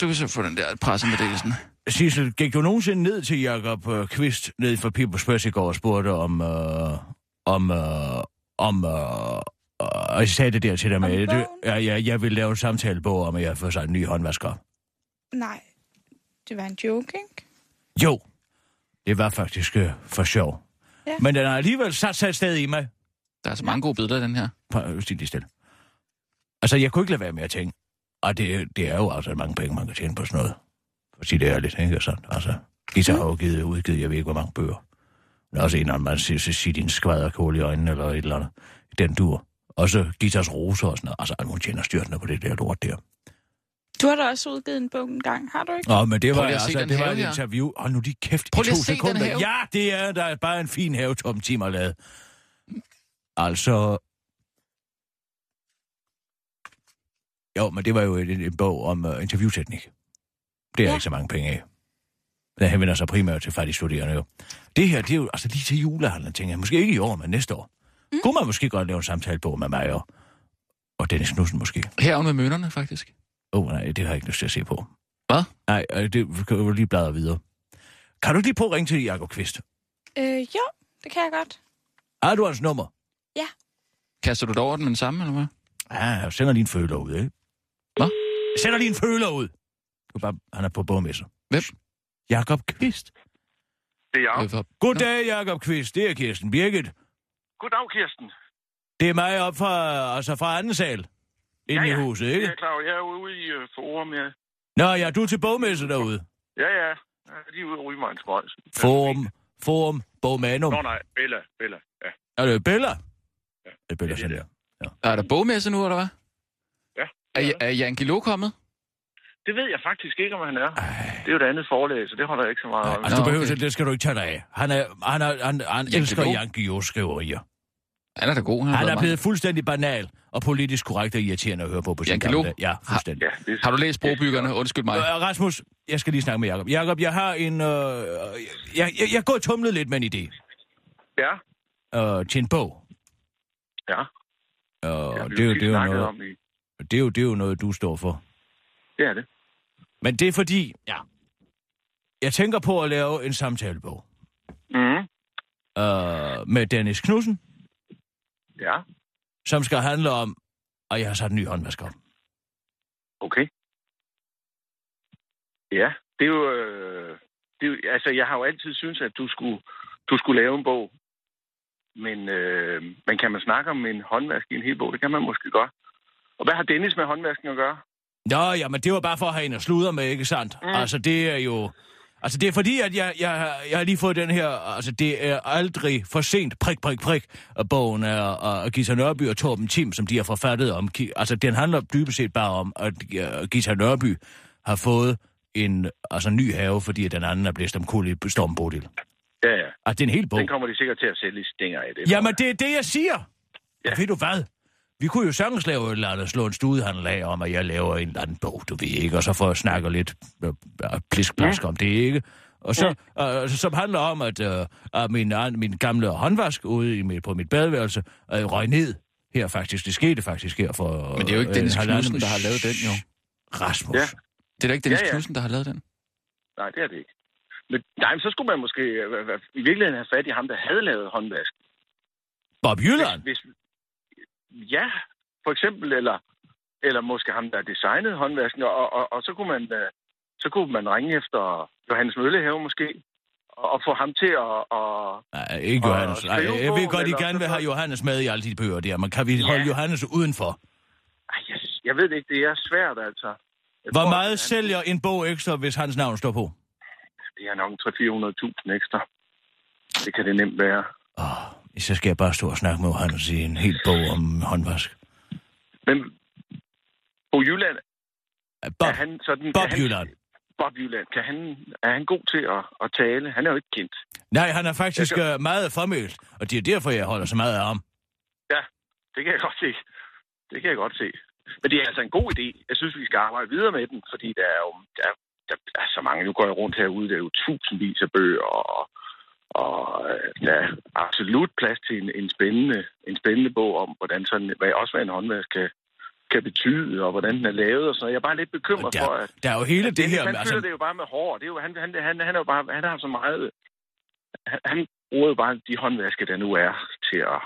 Du kan så få den der pressemeddelelsen. Sissel, gik du nogensinde ned til Jakob øh, Kvist ned for Pippo Spørs i går og spurgte om... Øh, om... Øh, om... Øh, og jeg sagde det der til dig med, Om at ja, ja, jeg vil lave en samtalebog om, at jeg får sig en ny håndvasker. Nej, det var en joke, ikke? Jo, det var faktisk øh, for sjov. Ja. Men den har alligevel sat sig et sted i mig. Der er så mange gode billeder den her. Prøv sige det stille. Altså, jeg kunne ikke lade være med at tænke, og det, det er jo altså mange penge, man kan tjene på sådan noget. For at sige det ærligt, ikke? Sådan, altså, Gita har jo givet, udgivet, jeg ved ikke, hvor mange bøger. Der er også en, eller anden, man siger, så siger din skvaderkål i øjnene, eller et eller andet. Den dur. Og så Gitas roser og sådan noget. Altså, hun tjener styrtende på det der lort der. Du har da også udgivet en bog en gang, har du ikke? Nå, men det var, altså, det var et interview. Hold nu de kæft Prøv i to sekunder. Ja, det er, der er bare en fin have, Tom Tim har lavet. Altså... Jo, men det var jo en, en bog om uh, interviewteknik. Det er. Ja. ikke så mange penge af. Den henvender sig primært til fattige studerende jo. Det her, det er jo altså lige til julehandlen, tænker jeg. Måske ikke i år, men næste år. Mm. Kunne man måske godt lave en samtalebog med mig og, og Dennis Knudsen måske. Her med mønnerne, faktisk. Åh, oh, nej, det har jeg ikke lyst til at se på. Hvad? Nej, øh, det kan du lige bladre videre. Kan du lige prøve at ringe til Jakob Kvist? Øh, jo, det kan jeg godt. Har du hans nummer? Kaster du det over den med den samme, eller hvad? Ja, jeg sender lige en føler ud, ikke? Hvad? Jeg sender lige en føler ud. Du bare, han er på bogmesser. Hvem? Jakob Kvist. Det er jeg. Øh, for- Goddag, Jakob Kvist. Det er Kirsten Birgit. Goddag, Kirsten. Det er mig op fra, altså fra anden sal. Inde ja, ja. i huset, Det ikke? er jeg klar. Jeg er ude i uh, forum, ja. Nå, ja, du er til bogmesse derude. Ja, ja. Jeg er lige ude og ryge mig en smøg. Forum, forum, bogmanum. Nå, nej. Bella, Bella. Ja. Er det Bella? Ja. Det er Bella, Det er sådan det. der. Er der bogmesse nu, eller hvad? Ja. Er, er Jan Guillou kommet? Det ved jeg faktisk ikke, om han er. Det er jo et andet forlag, så det holder jeg ikke så meget om. altså, du behøver, okay. det skal du ikke tage dig af. Han, er, han, er, han, han Jan elsker? Jan Guillous skriverier. Han er da god. Han, Han er meget- blevet fuldstændig banal og politisk korrekt og irriterende at høre på på sin gamle dag. Ja, fuldstændig. Ja, det, Har du læst Brobyggerne? Undskyld mig. Øh, Rasmus, jeg skal lige snakke med Jacob. Jacob, jeg har en... Øh, jeg, jeg, jeg går tumlet lidt med en idé Ja, øh, til en bog. ja. Øh, ja det, er jo, det, er jo noget, om i... det, er jo, det er jo noget, du står for. Det er det. Men det er fordi... Ja. Jeg tænker på at lave en samtalebog Mm. øh, med Dennis Knudsen, Ja, som skal handle om, at jeg har sat en ny håndvask op. okay. Ja, det er jo... Øh, det er jo altså, jeg har jo altid syntes, at du skulle, du skulle lave en bog. Men, øh, men kan man snakke om en håndvask i en hel bog? Det kan man måske godt. Og hvad har Dennis med håndvasken at gøre? Nå, ja, men det var bare for at have en at sludre med, ikke sandt? Mm. Altså, det er jo... Altså, det er fordi, at jeg, jeg, jeg har lige fået den her... Altså, det er aldrig for sent, prik, prik, prik, af bogen af, af Gita Nørby og Torben Tim, som de har forfattet om. Altså, den handler dybest set bare om, at uh, Gita Nørby har fået en altså, ny have, fordi at den anden er blæst omkuld i Storm Bodil. Ja, ja. Altså, det er en hel bog. Den kommer de sikkert til at sælge stænger af det. Jamen, det er det, jeg siger. Ja. Ja. Ved du hvad? Vi kunne jo sagtens lave et eller andet, slå en studehandel af om, at jeg laver en eller anden bog, du ved ikke, og så får jeg snakke lidt øh, øh, plisk-plask om det, ikke? Og så, øh, som handler om, at, øh, at min, min gamle håndvask ude i mit, på mit badeværelse øh, røg ned her faktisk. Det skete faktisk her for... Men det er jo ikke øh, Dennis Knudsen, der har lavet den, jo. Rasmus. Ja. Det er da ikke Dennis Ja, ja. Knudsen, der har lavet den. Nej, det er det ikke. Men, nej, men så skulle man måske øh, øh, øh, i virkeligheden have fat i ham, der havde lavet håndvask. Bob Jylland. Hvis, ja, for eksempel, eller, eller måske ham, der designede håndvasken, og, og, og så, kunne man, øh, så kunne man ringe efter Johannes Møllehave måske, og, få ham til at... Og, Nej, ikke Johannes. Nej, skrive jeg ved bogen, godt, I gerne vil have Johannes med i alle de bøger der, men kan vi Ja. holde Johannes udenfor? ej, jeg, jeg ved det ikke, det er svært altså. Jeg Hvor tror, meget han- sælger en bog ekstra, hvis hans navn står på? Det er nok 300-400.000 ekstra. Det kan det nemt være. Åh, så skal jeg bare stå og snakke med Johannes i en hel bog om håndvask. Men på Jylland, Bob, er han sådan... Bob kan han, Jylland. Bob Jylland, kan han, er han god til at, at tale? Han er jo ikke kendt. Nej, han er faktisk Jeg øh, meget formelt, og det er derfor, jeg holder så meget af ham. Det kan jeg godt se. Det kan jeg godt se. Men det er altså en god idé. Jeg synes, vi skal arbejde videre med den, fordi der er jo der, er- der er så mange. Nu går jeg rundt herude, der er jo tusindvis af bøger, og, og øh, der er absolut plads til en, en, spændende, en spændende bog om, hvordan sådan, hvad, også hvad en håndvask kan, kan betyde, og hvordan den er lavet og sådan noget. Jeg er bare lidt bekymret Og for, der, at der er jo hele det her... han med- fylder det jo bare med hår. Det er jo, han, han, han, han, er jo bare, han har så meget... Han, han bruger jo bare de håndvaske, der nu er, til at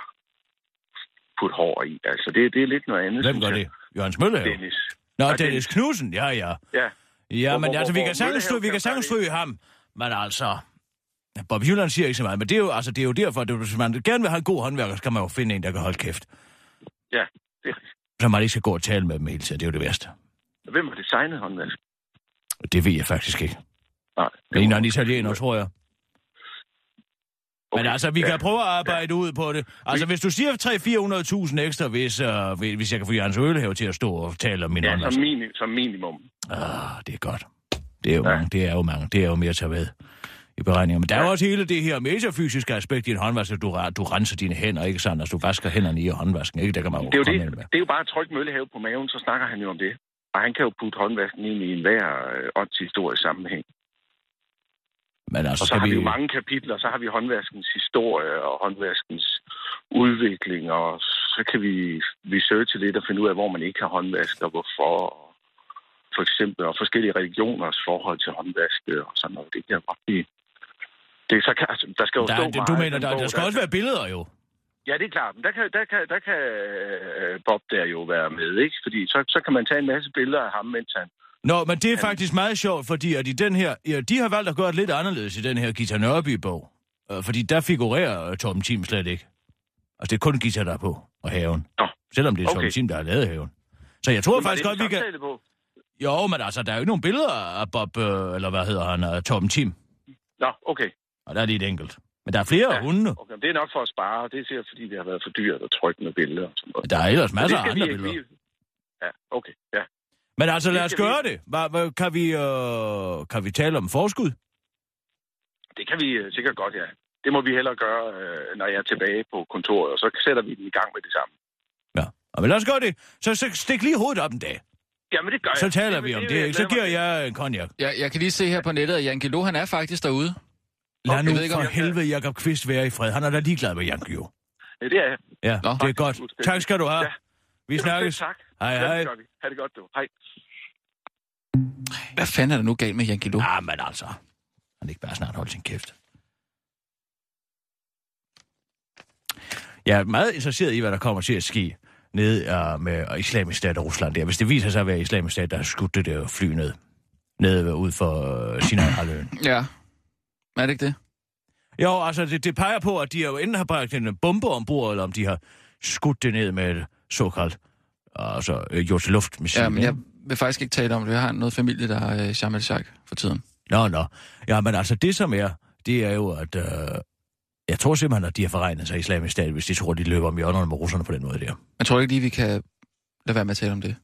putte hår i. Altså, det, det er lidt noget andet, Hvem gør det? Jørgens Møllehave? Dennis. Nå, Nej, Dennis Knudsen, ja, ja. Ja, Ja, men hvor- altså, vi kan sagtens stryge ham. Men altså... Bob Jylland siger ikke så meget, men det er jo, altså, det er jo derfor, at hvis man gerne vil have en god håndværker, så kan man jo finde en, der kan holde kæft. ja. Det, Så man ikke skal gå og tale med dem hele tiden. Det er jo det værste. hvem har designet håndvask? Og det ved jeg faktisk ikke. Nej. Det er en af en italiener, tror jeg. Men altså, vi kan ja. prøve at arbejde ud på det. Altså, hvis du siger 300-400.000 ekstra, hvis, uh, hvis jeg kan få Jørgens Ølehave til at stå og tale om min Ja, håndvask. som, mini, som minimum. Ah, det er godt. Det er jo Ja. mange, det er jo mange. Det er jo mere at tage med i beregninger. Men der er jo også hele det her metafysiske aspekt i en håndvask, at du, du renser dine hænder, ikke sandt? Altså, du vasker hænderne i håndvasken, ikke? Der kan man Det er jo det. med. Det er jo bare at trykke Møllehave på maven, så snakker han jo om det. Og han kan jo putte håndvasken ind i enhver øh, åndshistorisk sammenhæng. Men altså, Og så har vi vi... jo mange kapitler, så har vi håndvaskens historie og håndvaskens udvikling, og så kan vi researche lidt og finde ud af, hvor man ikke har håndvask og hvorfor. For eksempel, og forskellige religioners forhold til håndvask og sådan noget. Det kan godt blive... Det, så kan, altså, der skal jo Der, stå du meget i mener, der, bog, der skal også være billeder, jo. Ja, det er klart. Men der kan, der kan, der kan øh, Bob der jo være med, ikke? Fordi så, så kan man tage en masse billeder af ham, mens han Nå, men det er faktisk meget sjovt, fordi at i den her, ja, de har valgt at gøre det lidt anderledes i den her Gita Nørby-bog. Øh, fordi der figurerer uh, Torben Tim slet ikke. Altså, det er kun Gita, der er på, og haven. Nå. Selvom det er Okay. Torben Tim, der har lavet haven. Så jeg tror Men faktisk det godt, vi kan... På? Jo, men altså, der er jo ikke nogen billeder af Bob, øh, eller hvad hedder han, Torben Tim. Nå, okay. Og der er lige et enkelt. Men der er flere ja. Ja. hunde. okay. Det er nok for at spare. Det er sikkert, fordi det har været for dyrt at trykke med billeder og sådan noget. Der er ellers masser det af andre vi, billeder. vi- Ja, okay. Ja. Men altså, lad det os skal vi- gøre det. Hva, hva, kan, vi, øh, kan vi tale om forskud? Det kan vi øh, sikkert godt, ja. Det må vi hellere gøre, øh, når jeg er tilbage på kontoret, og så sætter vi den i gang med det samme. Ja. Og men lad os gøre det. Så, så stik lige hovedet op en dag. Jamen, det gør Så jeg. taler vi om det. jeg ikke? Så giver jeg en konjak. Jeg, jeg kan lige se her på nettet, at Jan Guillou, han er faktisk derude. Lad Jeg nu ikke, for om- helvede Jacob Kvist være i fred. Han er da ligeglad med Jan Guillou. Ja, det er jeg. Ja, Nå. det er godt. Tak skal du have. Ja. Vi snakkes. Tak. Hej, Ja, hej. det gør vi. Ha' det godt, du. Hej. Hvad fanden er der nu galt med Jan Guillou? Ja, men altså. Han ikke bare snart holde sin kæft. Jeg er meget interesseret i, hvad der kommer til at ske nede uh, med islamisk stat og Rusland der. Hvis det viser sig at være islamisk stat, der har skudt det der fly ned. Nede ud for uh, Sinai-halvøen. Ja. Er det ikke det? Jo, altså, det, det peger på, at de jo enten har bragt en bombe ombord, eller om de har skudt det ned med et såkaldt, altså, øh, gjort luftmissil. Ja, men jeg vil faktisk ikke tale om det. Jeg har noget familie, der har øh, el-Sheikh for tiden. Nå, nå. Ja, men altså, det som er, det er jo, at... Øh, jeg tror simpelthen, at de har forregnet sig i islamisk stat, hvis de tror, de løber om hjørnerne med russerne på den måde der. Jeg tror ikke lige, vi kan lade være med at tale om det.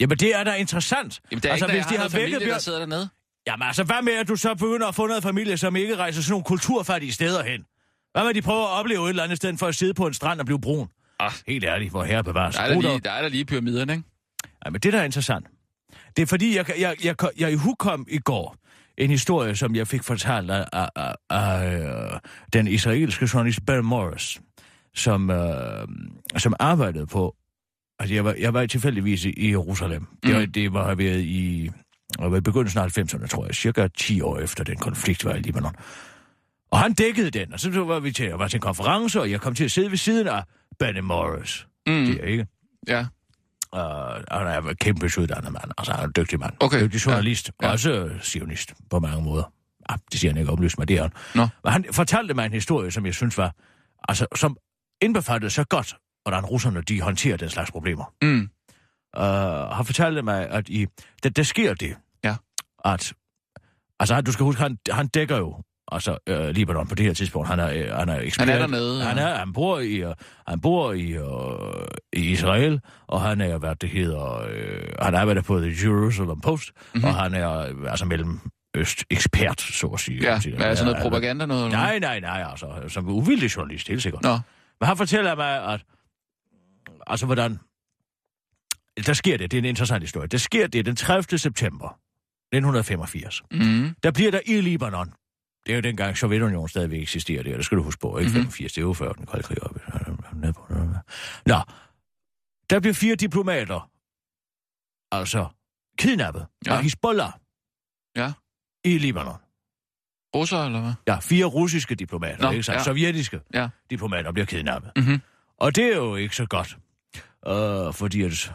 Jamen, det er da interessant. Jamen, det er altså, ikke, hvis de har vækket familie, der sidder dernede. Jamen, altså, hvad med, at du så begynder at få noget familie, som ikke rejser sådan nogle kulturfattige steder hen? Hvad med, at de prøver at opleve et eller andet sted, for at sidde på en strand og blive brun? Ah. Helt ærligt, hvor herre bevares. Der er der lige, der er der lige pyramiderne, ikke? Ja, men det, der er interessant, det er fordi, jeg, jeg, jeg, jeg, jeg i hukom i går en historie, som jeg fik fortalt af, af, af, af den israelske journalist Ben Morris, som, øh, som arbejdede på... Altså, jeg var, jeg var tilfældigvis i, Jerusalem. Det, var, Mm. det var været i, var i begyndelsen af 90'erne, tror jeg. Cirka 10 år efter den konflikt var i Libanon. Og han dækkede den, og så var vi til, var til en konference, og jeg kom til at sidde ved siden af Ben Morris. Mm. Det er ikke? Ja. Uh, han er en kæmpe uddannet mand. Altså, han er en dygtig mand. Okay, Dygtig journalist. ja. Ja. Også sionist på mange måder. Ja, det siger han ikke oplyst mig, det er han. Nå. Men han fortalte mig en historie, som jeg synes var... Altså, som indbefattede så godt, hvordan russerne de håndterer den slags problemer. Mm. Uh, han fortalte mig, at i, der, der sker det, Ja. at... Altså, han- du skal huske, han, han dækker jo altså øh, Libanon på det her tidspunkt. Han er, øh, han er ekspert. Han er dernede, Han, ja. er, han bor i, øh, han bor i, øh, i Israel, og han er, hvad det hedder, øh, han arbejder på The Jerusalem Post, Mhm. mm-hmm. og han er øh, altså mellem øst ekspert, så at sige. Ja, Siger, hvad er sådan noget han- propaganda noget? Nej, nej, nej, altså, som uvildig journalist, helt sikkert. Nå. Men han fortæller mig, at altså, hvordan... Der sker det, det er en interessant historie. Der sker det den 30. september 1985. Mm. Der bliver der i Libanon. Det er jo dengang Sovjetunionen stadigvæk eksisterer der, det skal du huske på, ikke? Mhm. Mm-hmm. 85, det er jo før den kolde krig op. Nå, der bliver fire diplomater, altså kidnappet Ja. af Hezbollah Ja. i Libanon. Russer, eller hvad? Ja, fire russiske diplomater, Nå, ikke sant? ja. Sovjetiske Ja. diplomater bliver kidnappet. Mhm. Og det er jo ikke så godt, øh, fordi at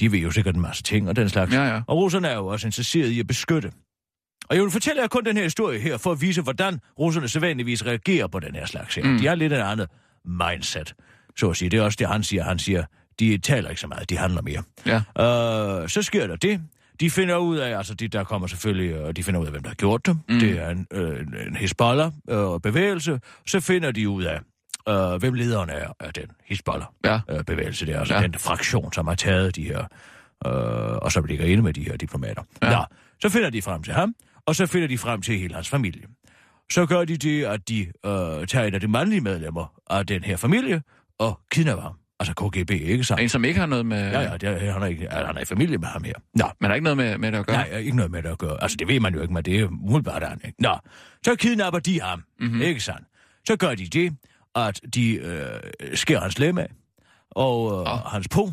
de ved jo sikkert en masse ting og den slags. Ja, ja. Og russerne er jo også interesseret i at beskytte. Og jeg vil fortælle jer kun den her historie her, for at vise, hvordan russerne sædvanligvis reagerer på den her slags her. Mm. De har lidt et andet mindset, så at sige. Det er også det, han siger. Han siger, de taler ikke så meget, de handler mere. Ja. Øh, så sker der det. De finder ud af, altså de, der kommer selvfølgelig, og de finder ud af, hvem der har gjort det. Mm. Det er en, øh, en Hezbollah-bevægelse. så finder de ud af, øh, hvem lederen er af den Hezbollah-bevægelse. Ja. Det er altså Ja. den fraktion, som har taget de her, øh, og som ligger inde med de her diplomater. Ja. Nå, så finder de frem til ham, og så finder de frem til hele hans familie. Så gør de det, at de øh, tager et af de mandlige medlemmer af den her familie og kidnapper ham. Altså KGB, ikke sant? En, som ikke har noget med... Ja, ja, det han, er ikke, han er i familie med ham her. Nå, Men der er ikke noget med, med det at gøre? nej, ikke noget med det at gøre. Altså, det ved man jo ikke, men det er umiddelbart han, ikke? Nå, så kidnapper de ham, Mhm. mm-hmm. ikke sandt? Så gør de det, at de øh, skærer hans lem af, og øh, Nå. hans po, øh,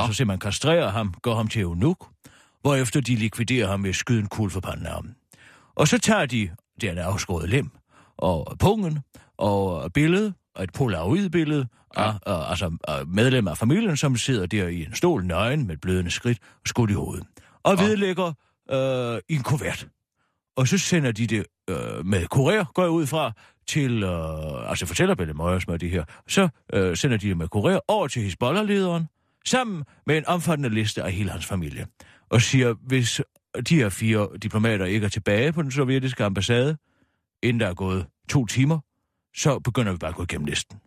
altså simpelthen kastrerer ham, går ham til eunuk, hvorefter de likviderer ham med at skyde en kugle for panden af ham. Og så tager de den afskåret lem, og pungen, og billedet, og et polaroid-billede, Ja. ja. af, af, altså af medlemmer af familien, som sidder der i en stol nøgen med blødende skridt og skudt i hovedet. og vedlægger øh, i en kuvert. Og så sender de det øh, med kurér, går jeg ud fra, til, øh, altså fortæller Belle Møjers med det her, så øh, sender de med kurér over til Hezbollah-lederen, sammen med en omfattende liste af hele hans familie. Og siger, hvis de her fire diplomater ikke er tilbage på den sovjetiske ambassade, inden der er gået to timer, så begynder vi bare at gå igennem listen.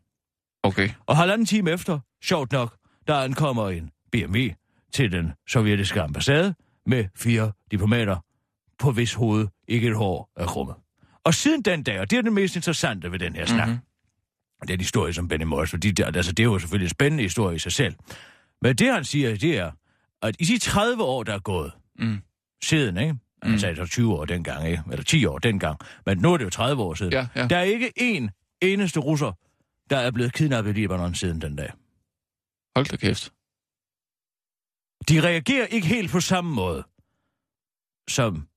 Okay. Og halvanden time efter, sjovt nok, der ankommer en BMW til den sovjetiske ambassade med fire diplomater, på hvis hoved ikke et hår er krummet. Og siden den dag, og det er det mest interessante ved den her snak, Mhm. mm-hmm. den historie som Benny Morris, fordi det, altså, det er jo selvfølgelig en spændende historie i sig selv. Men det han siger, det er, at i de 30 år, der er gået Mm. siden, ikke? Han Mm. sagde så 20 år dengang, ikke? Eller 10 år dengang. Men nu er det jo 30 år siden. Ja, ja. Der er ikke én eneste russer, der er blevet kidnappet i Libanon siden den dag. Hold da kæft. De reagerer ikke helt på samme måde, som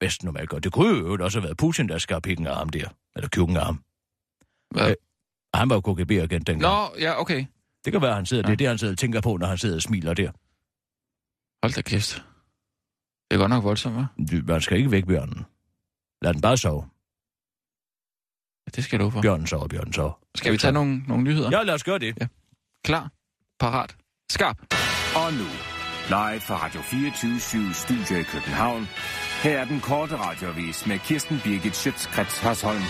Vesten normalt gør. Det kunne jo også have været Putin, der skar pikken af ham der. Eller kjukken af ham. Hvad? Øh, Han var jo KGB-agent dengang. Nå, ja, okay. Det kan være, han sidder, Ja. det er det, han sidder og tænker på, når han sidder og smiler der. Hold da kæft. Det er godt nok voldsomt, hva'? Du- Man skal ikke væk bjørnen. Lad den bare sove. Ja, Det skal love for. Bjørnen sover, bjørnen sover. Skal vi tage nogle, nogle nyheder? Ja, lad os gøre det. Klar. Parat. Skarp. Og nu, live fra Radio 24 Studio i København. Her er den korte radiovis med Kirsten Birgit Schøtzgrads Hasholm.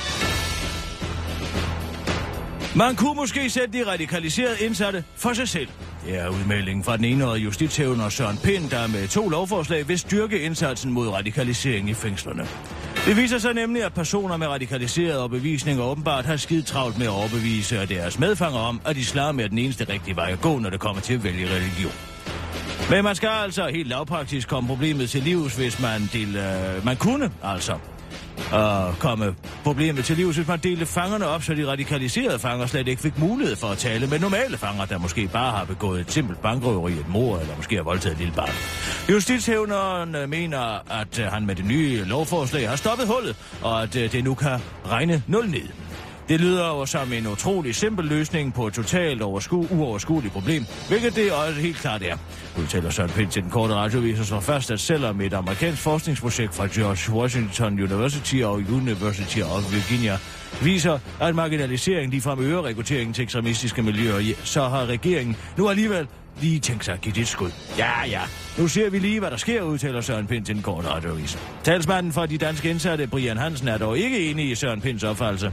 Man kunne måske sætte de radikaliserede indsatte for sig selv. Det er udmeldingen fra den enårige justitshævner Søren Pind, der med to lovforslag vil styrke indsatsen mod radikalisering i fængslerne. Det viser sig nemlig, at personer med radikaliserede overbevisninger åbenbart har skidt travlt med at overbevise deres medfanger om, at islam er den eneste rigtige vej at gå, når det kommer til at vælge religion. Men man skal altså helt lavpraktisk komme problemet til livs, hvis man, del, øh, man kunne altså at komme problemet til livs, hvis man delte fangerne op, så de radikaliserede fanger slet ikke fik mulighed for at tale med normale fanger, der måske bare har begået et simpelt bankrøveri, et mor, eller måske har voldtaget et lille barn. Justitshævneren øh, mener, at øh, han med det nye lovforslag har stoppet hullet, og at det nu kan regne nul ned. Det lyder jo som en utrolig simpel løsning på et totalt oversku- uoverskueligt problem, hvilket det også helt klart er. Udtaler Søren Pind til den korte radiovis og slår fast, at selvom et amerikansk forskningsprojekt fra George Washington University og University of Virginia viser, at marginalisering ligefrem øger rekrutteringen til ekstremistiske miljøer, så har regeringen nu alligevel lige tænkt sig at give det et skud. Ja, ja. Nu ser vi lige, hvad der sker, udtaler Søren Pind til en kort radioavis. Talsmanden for de danske indsatte, Brian Hansen, er dog ikke enig i Søren Pinds opfattelse.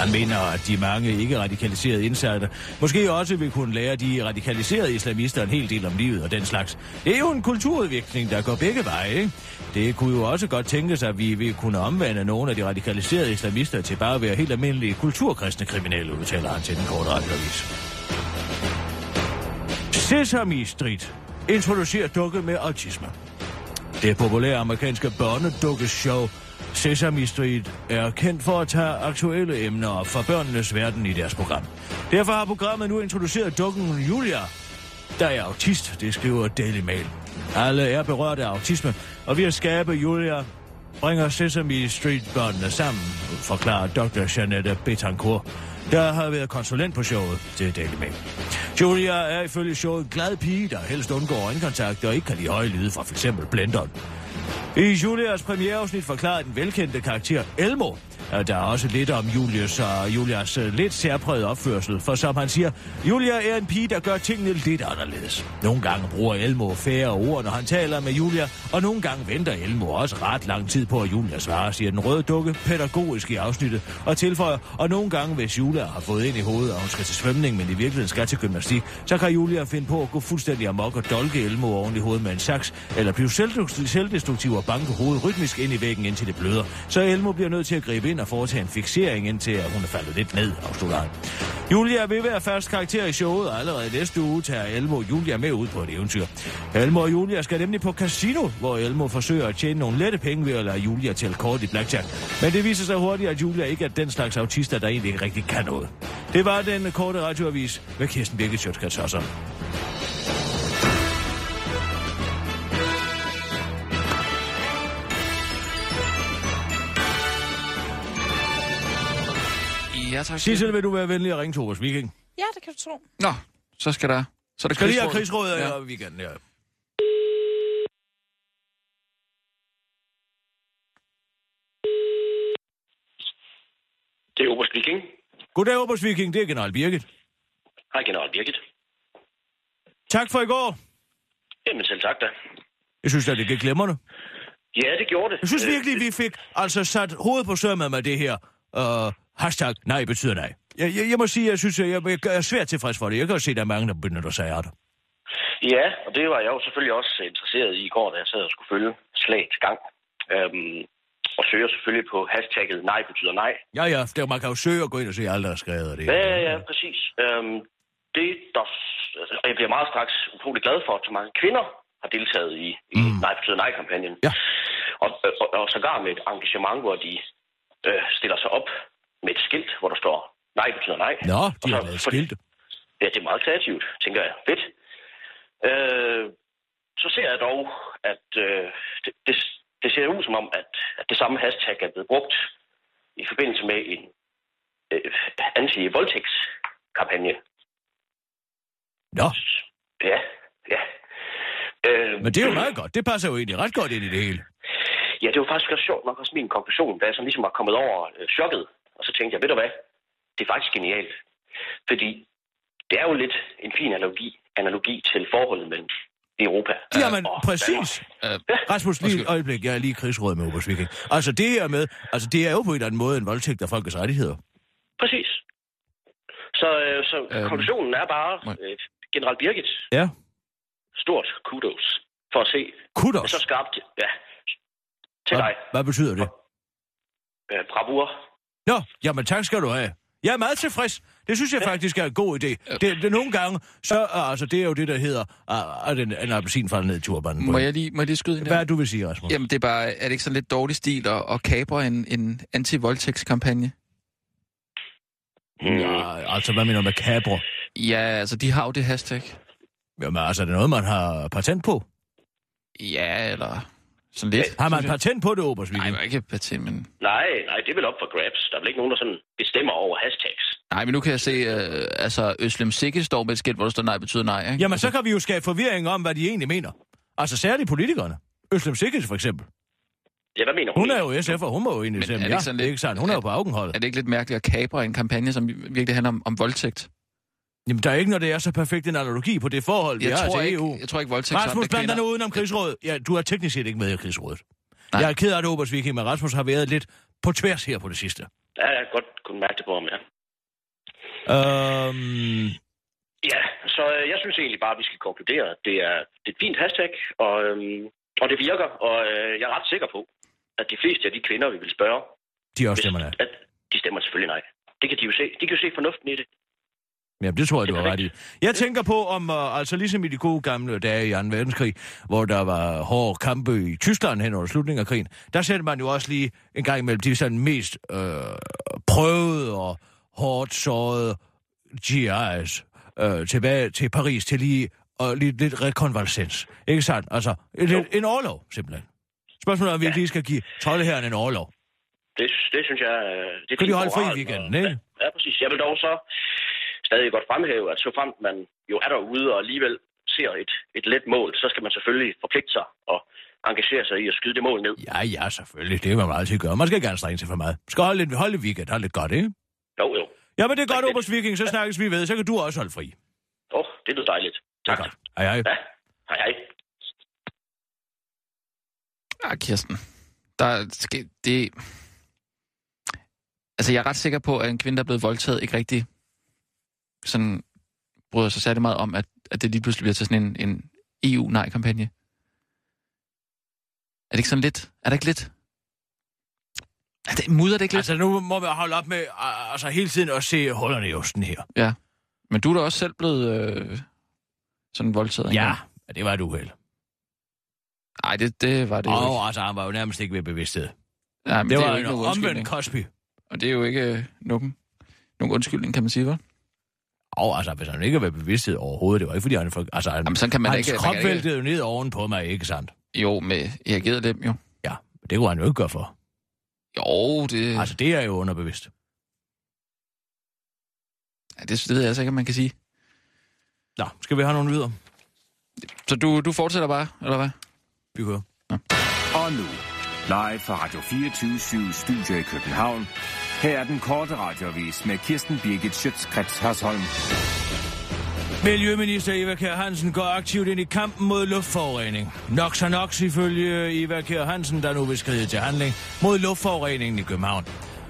Han mener, at de mange ikke radikaliserede indsatte måske også vil kunne lære de radikaliserede islamister en hel del om livet og den slags. Det er jo en kulturudvikling, der går begge veje, ikke? Det kunne jo også godt tænkes, at vi vil kunne omvende nogle af de radikaliserede islamister til bare at være helt almindelige kulturkristne kriminelle, udtaler han til den korte radioavis. Sesame Street introducerer dukke med autisme. Det populære amerikanske børnedukkeshow Sesame Street er kendt for at tage aktuelle emner op fra børnenes verden i deres program. Derfor har programmet nu introduceret dukken Julia, der er autist, det skriver Daily Mail. Alle er berørt af autisme, og ved at skabe Julia bringer Sesame Street-børnene sammen, forklarer Dr. Janette Betancourt, der har været konsulent på showet til Daily Mail. Julia er ifølge showet en glad pige, der helst undgår øjenkontakt og ikke kan lide høje lyde fra f.eks. blenderen. I Julias premiereafsnit forklarede den velkendte karakter Elmo, Øh, der er også lidt om Julius og Julias øh, lidt særpræget opførsel, for som han siger, Julia er en pige, der gør tingene lidt anderledes. Nogle gange bruger Elmo færre ord, når han taler med Julia, og nogle gange venter Elmo også ret lang tid på, at Julia svarer, siger den røde dukke pædagogisk i afsnittet, og tilføjer, og nogle gange, hvis Julia har fået ind i hovedet, og hun skal til svømning, men i virkeligheden skal til gymnastik, så kan Julia finde på at gå fuldstændig amok og dolke Elmo oven i hovedet med en saks, eller blive selvdestruktiv selvdestruktiv og banke hovedet rytmisk ind i væggen, indtil det bløder. Så Elmo bliver nødt til at gribe ind og foretage en fixering, indtil at hun er faldet lidt ned, afslutter han. Julia vil være fast karakter i showet, og allerede næste uge tager Elmo og Julia med ud på et eventyr. Elmo og Julia skal nemlig på casino, hvor Elmo forsøger at tjene nogle lette penge ved at lade Julia tælle kort i blackjack. Men det viser sig hurtigt, at Julia ikke er den slags autister, der egentlig ikke rigtig kan noget. Det var den korte radioavis med Kirsten Birgit Sjøtskrets Ja, tak. Sissel, vil du være venlig at ringe til Obers Viking? Ja, det kan du tro. Nå, så skal der... Så er der skal lige have krigsrådet ja. i weekenden, ja. Det er Obers Viking. Goddag, Obers Viking. Det er General Birgit. Hej, General Birgit. Tak for i går. Jamen selv tak da. Jeg synes da, det gik glemrende. Ja, det gjorde det. Jeg synes øh, virkelig, vi fik altså sat hovedet på sømmet med det her. Uh, hashtag nej betyder nej. Jeg, jeg, jeg må sige, jeg synes, jeg, jeg, jeg er svært tilfreds for det. Jeg kan jo se, at der er mange, der benytter sig af det. Ja, og det var jeg jo selvfølgelig også interesseret i i går, da jeg sad og skulle følge slagets gang. Øhm, og søger selvfølgelig på hashtagget nej betyder nej. Ja, ja, der, man kan jo søge og gå ind og se alt, der er skrevet. Det. Ja, ja, ja, præcis. Øhm, det, der, altså, jeg bliver meget straks utrolig glad for, at så mange kvinder har deltaget i, i Mm. nej betyder nej-kampagnen. Ja. Og, og, og sågar med et engagement, hvor de øh, stiller sig op med et skilt, hvor der står nej betyder nej. Nå, de har så- lavet fordi- skilte. Ja, det er meget kreativt, tænker jeg. Fedt. Øh, så ser jeg dog, at øh, det, det, det ser ud som om, at, at det samme hashtag er blevet brugt i forbindelse med en øh, anti-voldtægtskampagne. Nå, Ja, ja. Øh, men det er jo meget godt. Det passer jo egentlig ret godt ind i det hele. Ja, det var faktisk også sjovt nok også min konklusion, da jeg sådan ligesom var kommet over øh, chokket. Og så tænkte jeg, ved du hvad, det er faktisk genialt. Fordi det er jo lidt en fin analogi, analogi til forholdet mellem Europa Jamen, og præcis. Øh, Rasmus, lige et øjeblik. Jeg er lige krigsråd med Oberst Viking. Altså, det her med... Altså, det er jo på en eller anden måde en voldtægt af folkets rettigheder. Præcis. Så, øh, så Øhm, øhm, konklusionen er bare, øh, General Birgit, Ja. stort kudos for at se det Kudos. så skarpt. Ja, til Hvad, dig. hvad betyder det? Øh, bravur. Nå, jamen tak skal du have. Jeg er meget tilfreds. Det synes jeg faktisk er en god idé. Det, det, nogle gange, så altså, det er jo det, der hedder, at en, en appelsin falder ned i turbanen. på må jeg lige, må jeg lige skyde ind Hvad er du vil sige, Rasmus? Jamen, det er bare, er det ikke sådan lidt dårlig stil at, at kapre en, en anti-voldtægtskampagne? Ja, altså, hvad mener du med kabro? Ja, altså, de har jo det hashtag. Jamen, altså, er det noget, man har patent på? Ja, eller sådan lidt. Har man patent på det, Oberst Nej, man ikke patent, men... Nej, nej, det er vel op for grabs. Der er vel ikke nogen, der sådan bestemmer over hashtags. Nej, men nu kan jeg se, øh, altså, Øslem Sikke står med et skilt, hvor der står nej betyder nej, ikke? Jamen, så kan vi jo skabe forvirring om, hvad de egentlig mener. Altså, særligt politikerne. Øslem Sikkes, for eksempel. Ja, hvad mener hun? Hun er jo SF, og hun må jo egentlig Men er det Ja, ikke sådan det er lidt- ikke sandt. Hun er jo på afgenholdet. Er det ikke lidt mærkeligt at kapre en kampagne, som virkelig handler om, om voldtægt? Jamen, der er ikke, når det er så perfekt en analogi på det forhold, vi Jeg har tror, til ikke, EU. jeg tror ikke, voldtægt Rasmus, bland dig nu udenom krigsrådet. Ja, du er teknisk set ikke med i krigsrådet. Nej. Jeg er ked af det, Oberst Viking, men Rasmus har været lidt på tværs her på det sidste. Ja, jeg kan godt kunne mærke det på ham, ja. Øhm, Ja, så øh, jeg synes egentlig bare, at vi skal konkludere, at det er, det er et fint hashtag, og, øhm, og det virker, og øh, jeg er ret sikker på, at de fleste af de kvinder, vi vil spørge, de er også stemmer af. at de stemmer selvfølgelig nej. Det kan de jo se. De kan jo se fornuften i det. Jamen, det tror jeg, du har ret i. Jeg tænker på, om uh, altså ligesom i de gode gamle dage i 2. verdenskrig, hvor der var hårde kampe i Tyskland hen over slutningen af krigen, der sætter man jo også lige en gang imellem de sådan mest øh, prøvede og hårdt sårede GI's øh, tilbage til Paris til lige og lidt, lidt rekonvalescens. Ikke sandt? Altså, en, en overlov, simpelthen. Spørgsmålet er, om vi ikke lige skal give troldeherren en overlov. Det, det synes jeg... øh, Det Kan de holde fri i weekenden, og- ikke? Ja, ja, præcis. Jeg vil dog så stadig godt fremhæve, at så frem man jo er derude og alligevel ser et, et let mål, så skal man selvfølgelig forpligte sig og engagere sig i at skyde det mål ned. Ja, ja, selvfølgelig. Det vil man altid gøre. Man skal ikke anstrenge sig for meget. Skal holde lidt, holde lidt weekend, holde lidt godt, ikke? Jo, jo. Ja, men det er godt. Oberst Viking, så snakkes vi ved. Så kan du også holde fri. Åh, oh, det lyder dejligt. Det Tak. godt. Hej, hej. Ja, hej hej. Ja, Kirsten. Der skal, det... Altså, jeg er ret sikker på, at en kvinde, der er blevet voldtaget, ikke rigtig sådan bryder sig særlig meget om, at, at det lige pludselig bliver til sådan en, en EU-nej-kampagne. Er det ikke sådan lidt? Er det ikke lidt? Er det, mudder det ikke lidt? Altså, nu må vi holde op med altså, hele tiden at se hullerne i osten her. Men du er da også selv blevet øh, sådan voldtaget. Ja, men det var et uheld. Nej, det, det var det jo Og ikke. altså, han var jo nærmest ikke ved bevidsthed. Ja, men Det det var jo en omvendt. Cosby. Og det er jo ikke øh, nogen, nogen undskyldning, kan man sige, hva'? Og altså, hvis han ikke var bevidsthed overhovedet, det var ikke fordi, han... Altså, han Jamen, sådan kan man hans ikke... man krop ikke- væltede jo ned ovenpå mig, ikke sandt? Jo, med reageret dem jo. Ja, men det kunne han jo ikke gøre for. Jo, det, Altså, det er jo underbevidst. ja, det, det ved jeg altså ikke, om man kan sige. Nå, skal vi have nogle videre? Så du, du fortsætter bare, eller hvad? Vi kører. Og nu, live fra Radio 24 7 Studio i København. Her er den korte radiovis med Kirsten Birgit Schøtzgrads Hasholm. Miljøminister Eva Kjær Hansen går aktivt ind i kampen mod luftforurening. Nok så nok ifølge Eva Kjær Hansen, der nu vil skride til handling mod luftforureningen i København.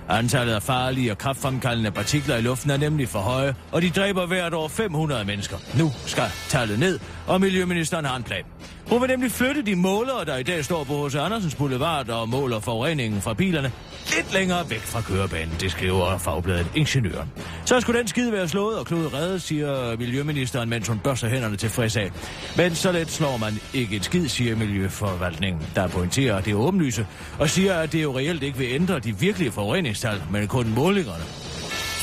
Antallet af farlige og kraftfremkaldende partikler i luften er nemlig for høje, og de dræber hvert år 500 mennesker. Nu skal tallet ned, og Miljøministeren har en plan. Hun vil nemlig flytte de målere, der i dag står på H.C. Andersens Boulevard og måler forureningen fra bilerne, lidt længere væk fra kørebanen, det skriver fagbladet Ingeniøren. Så skulle den skide være slået og klodet reddet, siger Miljøministeren, mens hun børster hænderne til frisk af. Men så let slår man ikke et skid, siger Miljøforvaltningen, der pointerer, det åbenlyse, og siger, at det jo reelt ikke vil ændre de virkelige forureningstal, men kun målingerne.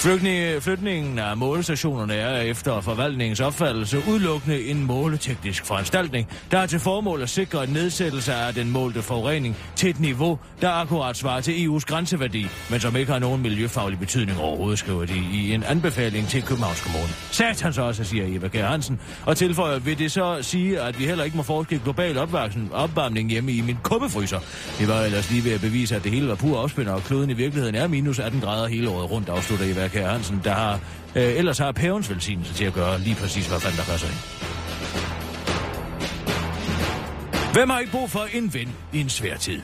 Flygtninge, flytningen af målestationerne er efter forvaltningens opfattelse udelukkende en måleteknisk foranstaltning, der har til formål at sikre en nedsættelse af den målte forurening til et niveau, der akkurat svarer til EU's grænseværdi, men som ikke har nogen miljøfaglig betydning overhovedet, skriver de i en anbefaling til Københavns Kommune. Satans også, siger Eva Kjær Hansen, og tilføjer, vil det så sige, at vi heller ikke må forske global opvarmning hjemme i min kummefryser. Det var ellers lige ved at bevise, at det hele var pur opspænder, og kloden i virkeligheden er minus 18 grader hele året rundt, afslutter Eva Kjær Hansen, der har, øh, ellers har pævens velsignelse til at gøre lige præcis, hvad fanden der gør sig. Hvem har ikke brug for en ven i en svær tid?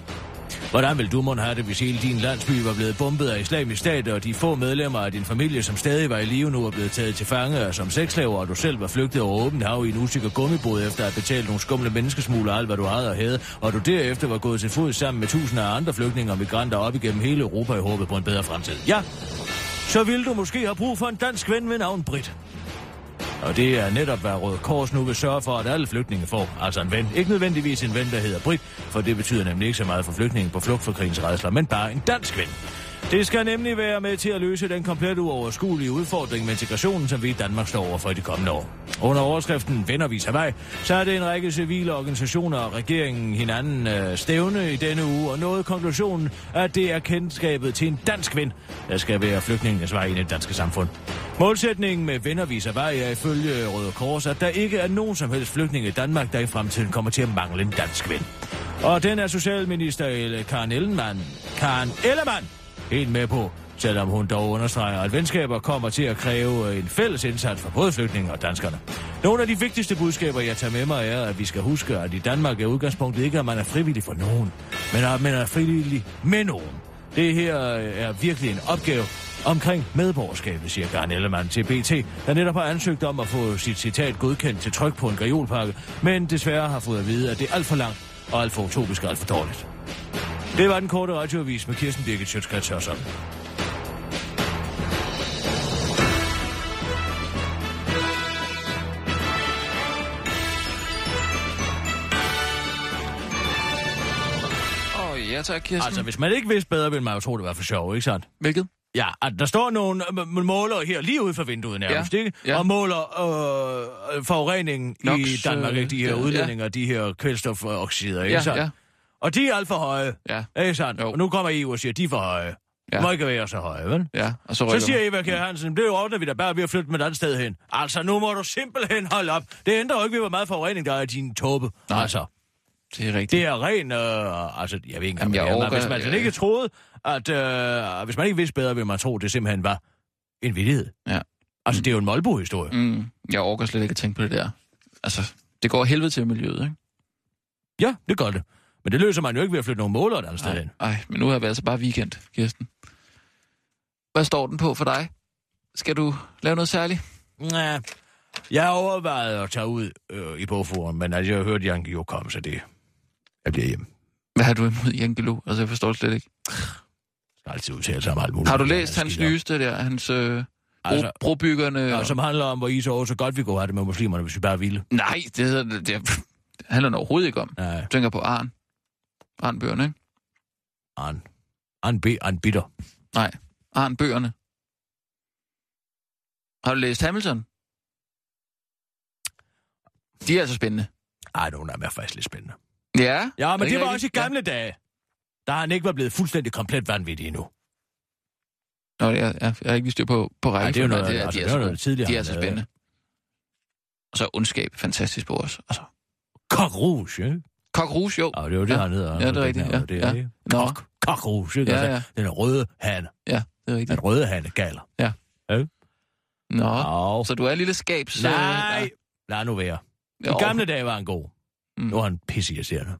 Hvordan vil du mon have det, hvis hele din landsby var blevet bombet af islamisk stat, og de få medlemmer af din familie, som stadig var i live nu, er blevet taget til fange og som sexslaver, og du selv var flygtet over åbent hav i en usikker gummibåd efter at have betalt nogle skumle menneskesmugler alt, hvad du havde og havde, og du derefter var gået til fod sammen med tusinder af andre flygtninge og migranter op igennem hele Europa i håbet på en bedre fremtid. Ja, så ville du måske have brug for en dansk ven ved navn Brit. Og det er netop, hvad Røde Kors nu vil sørge for, at alle flygtninge får. Altså en ven. Ikke nødvendigvis en ven, der hedder Brit, for det betyder nemlig ikke så meget for flygtninge på flugt for krigens redsler, men bare en dansk ven. Det skal nemlig være med til at løse den komplet uoverskuelige udfordring med integrationen, som vi i Danmark står over for i de kommende år. Under overskriften Venner viser vej, så er det en række civile organisationer og regeringen hinanden øh, stævne i denne uge, og nåede konklusionen, at det er kendskabet til en dansk ven, der skal være flygtningenes vej ind i det danske samfund. Målsætningen med Venner viser vej er ifølge Røde Kors, at der ikke er nogen som helst flygtninge i Danmark, der i fremtiden kommer til at mangle en dansk ven. Og den er socialminister Karen Ellemann, Karen Ellemann helt med på, selvom hun dog understreger, at venskaber kommer til at kræve øh, en fælles indsats for både flygtninge og danskerne. Nogle af de vigtigste budskaber, jeg tager med mig, er, at vi skal huske, at i Danmark er udgangspunktet ikke, at man er frivillig for nogen, men at man er frivillig med nogen. Det her øh, er virkelig en opgave omkring medborgerskabet, siger Garn Ellemann til BT, der netop har ansøgt om at få sit citat godkendt til tryk på en gajolpakke, men desværre har fået at vide, at det er alt for langt og alt for utopisk og alt for dårligt. Det var den korte radioavis med Kirsten Birgit Sjøtskrets oh, ja tak, Kirsten. Altså, hvis man ikke vidste bedre, ville man jo tro, det var for sjov, ikke sandt? Hvilket? Ja, at der står nogle øh, målere her lige ude for vinduet nærmest, Ja, ikke? ja. Og måler øh, øh, forureningen Nox, i Danmark, ikke? De her øh, udledninger, de her kvælstofoxider, ikke Ja, sandt? ja. Og de er alt for høje, Ja, ikke sandt? Jo. Og nu kommer EU og siger, de er for høje. Ja. Ja. Må ikke være så høje, vel? ja. Og så Så siger man. Eva Kjær Hansen, det ordner vi da bare ved at flytte med et andet sted hen. Altså, nu må du simpelthen holde op. Det ændrer jo ikke ved, hvor meget forurening der er i din tåbe. Nej. Altså, Det er rigtigt. det er ren, øh, altså, jeg ved ikke Jamen, jeg det hvis man øh, ikke troede, at, øh, hvis man ikke vidste bedre, ville man tro, det simpelthen var en vidighed. Ja. Altså, det er jo en Molbo-historie. Mm, jeg overgår slet ikke at tænke på det der. Altså, det går helvede til miljøet, ikke? Ja, det gør det. Men det løser man jo ikke ved at flytte nogle målere et andet sted Nej, hen. men nu har vi altså bare weekend, Kirsten. Hvad står den på for dig? Skal du lave noget særligt? Ja, jeg har overvejet at tage ud øh, i bogforum, men altså, jeg har hørt Jan jo komme, så det... Jeg bliver hjemme. Hvad har du imod Jankelo? Altså, jeg forstår det slet ikke. Jeg skal altid udtale sig om alt muligt. Har du læst hans nyeste der? Hans øh, Altså- brobyggerne? Ja, og- som handler om, hvor I så så godt vi kunne have det med muslimerne, hvis vi bare ville. Nej, det, det, det, handler det overhovedet ikke om. Nej, Jeg tænker på Arn. Arn bøgerne, ikke? Arn. Arn B. Arn Bitter. Nej, Arn bøgerne. Har du læst Hamilton? De er altså spændende. Ej, nogle af dem er faktisk lidt spændende. Ja. Ja, men Er det ikke var også i gamle dage. Da han ikke var blevet fuldstændig komplet vanvittig endnu. Ja. Nå, jeg, jeg, jeg har ikke lige styr på, på rækken. det er jo noget- det, altså, de det er er så noget tidligere, De er så lavede. spændende. Og så ondskab, fantastisk på os. Altså, Coq Rouge, ikke? Coq Rouge, jo. Ja, det er jo det, ja. han hedder. Ja, det er rigtigt, ja, Det ja. er? Nå. Coq, Coq Rouge, ikke? Ja, Altså, ja. Den røde han. Ja. Det er rigtigt. Den røde han er galer. Nå, Au. så du er en lille skabs... øh, Nej, ja. lad nu være. I Jo. gamle dage var han god. Mm. Nu er han pisseirriterende.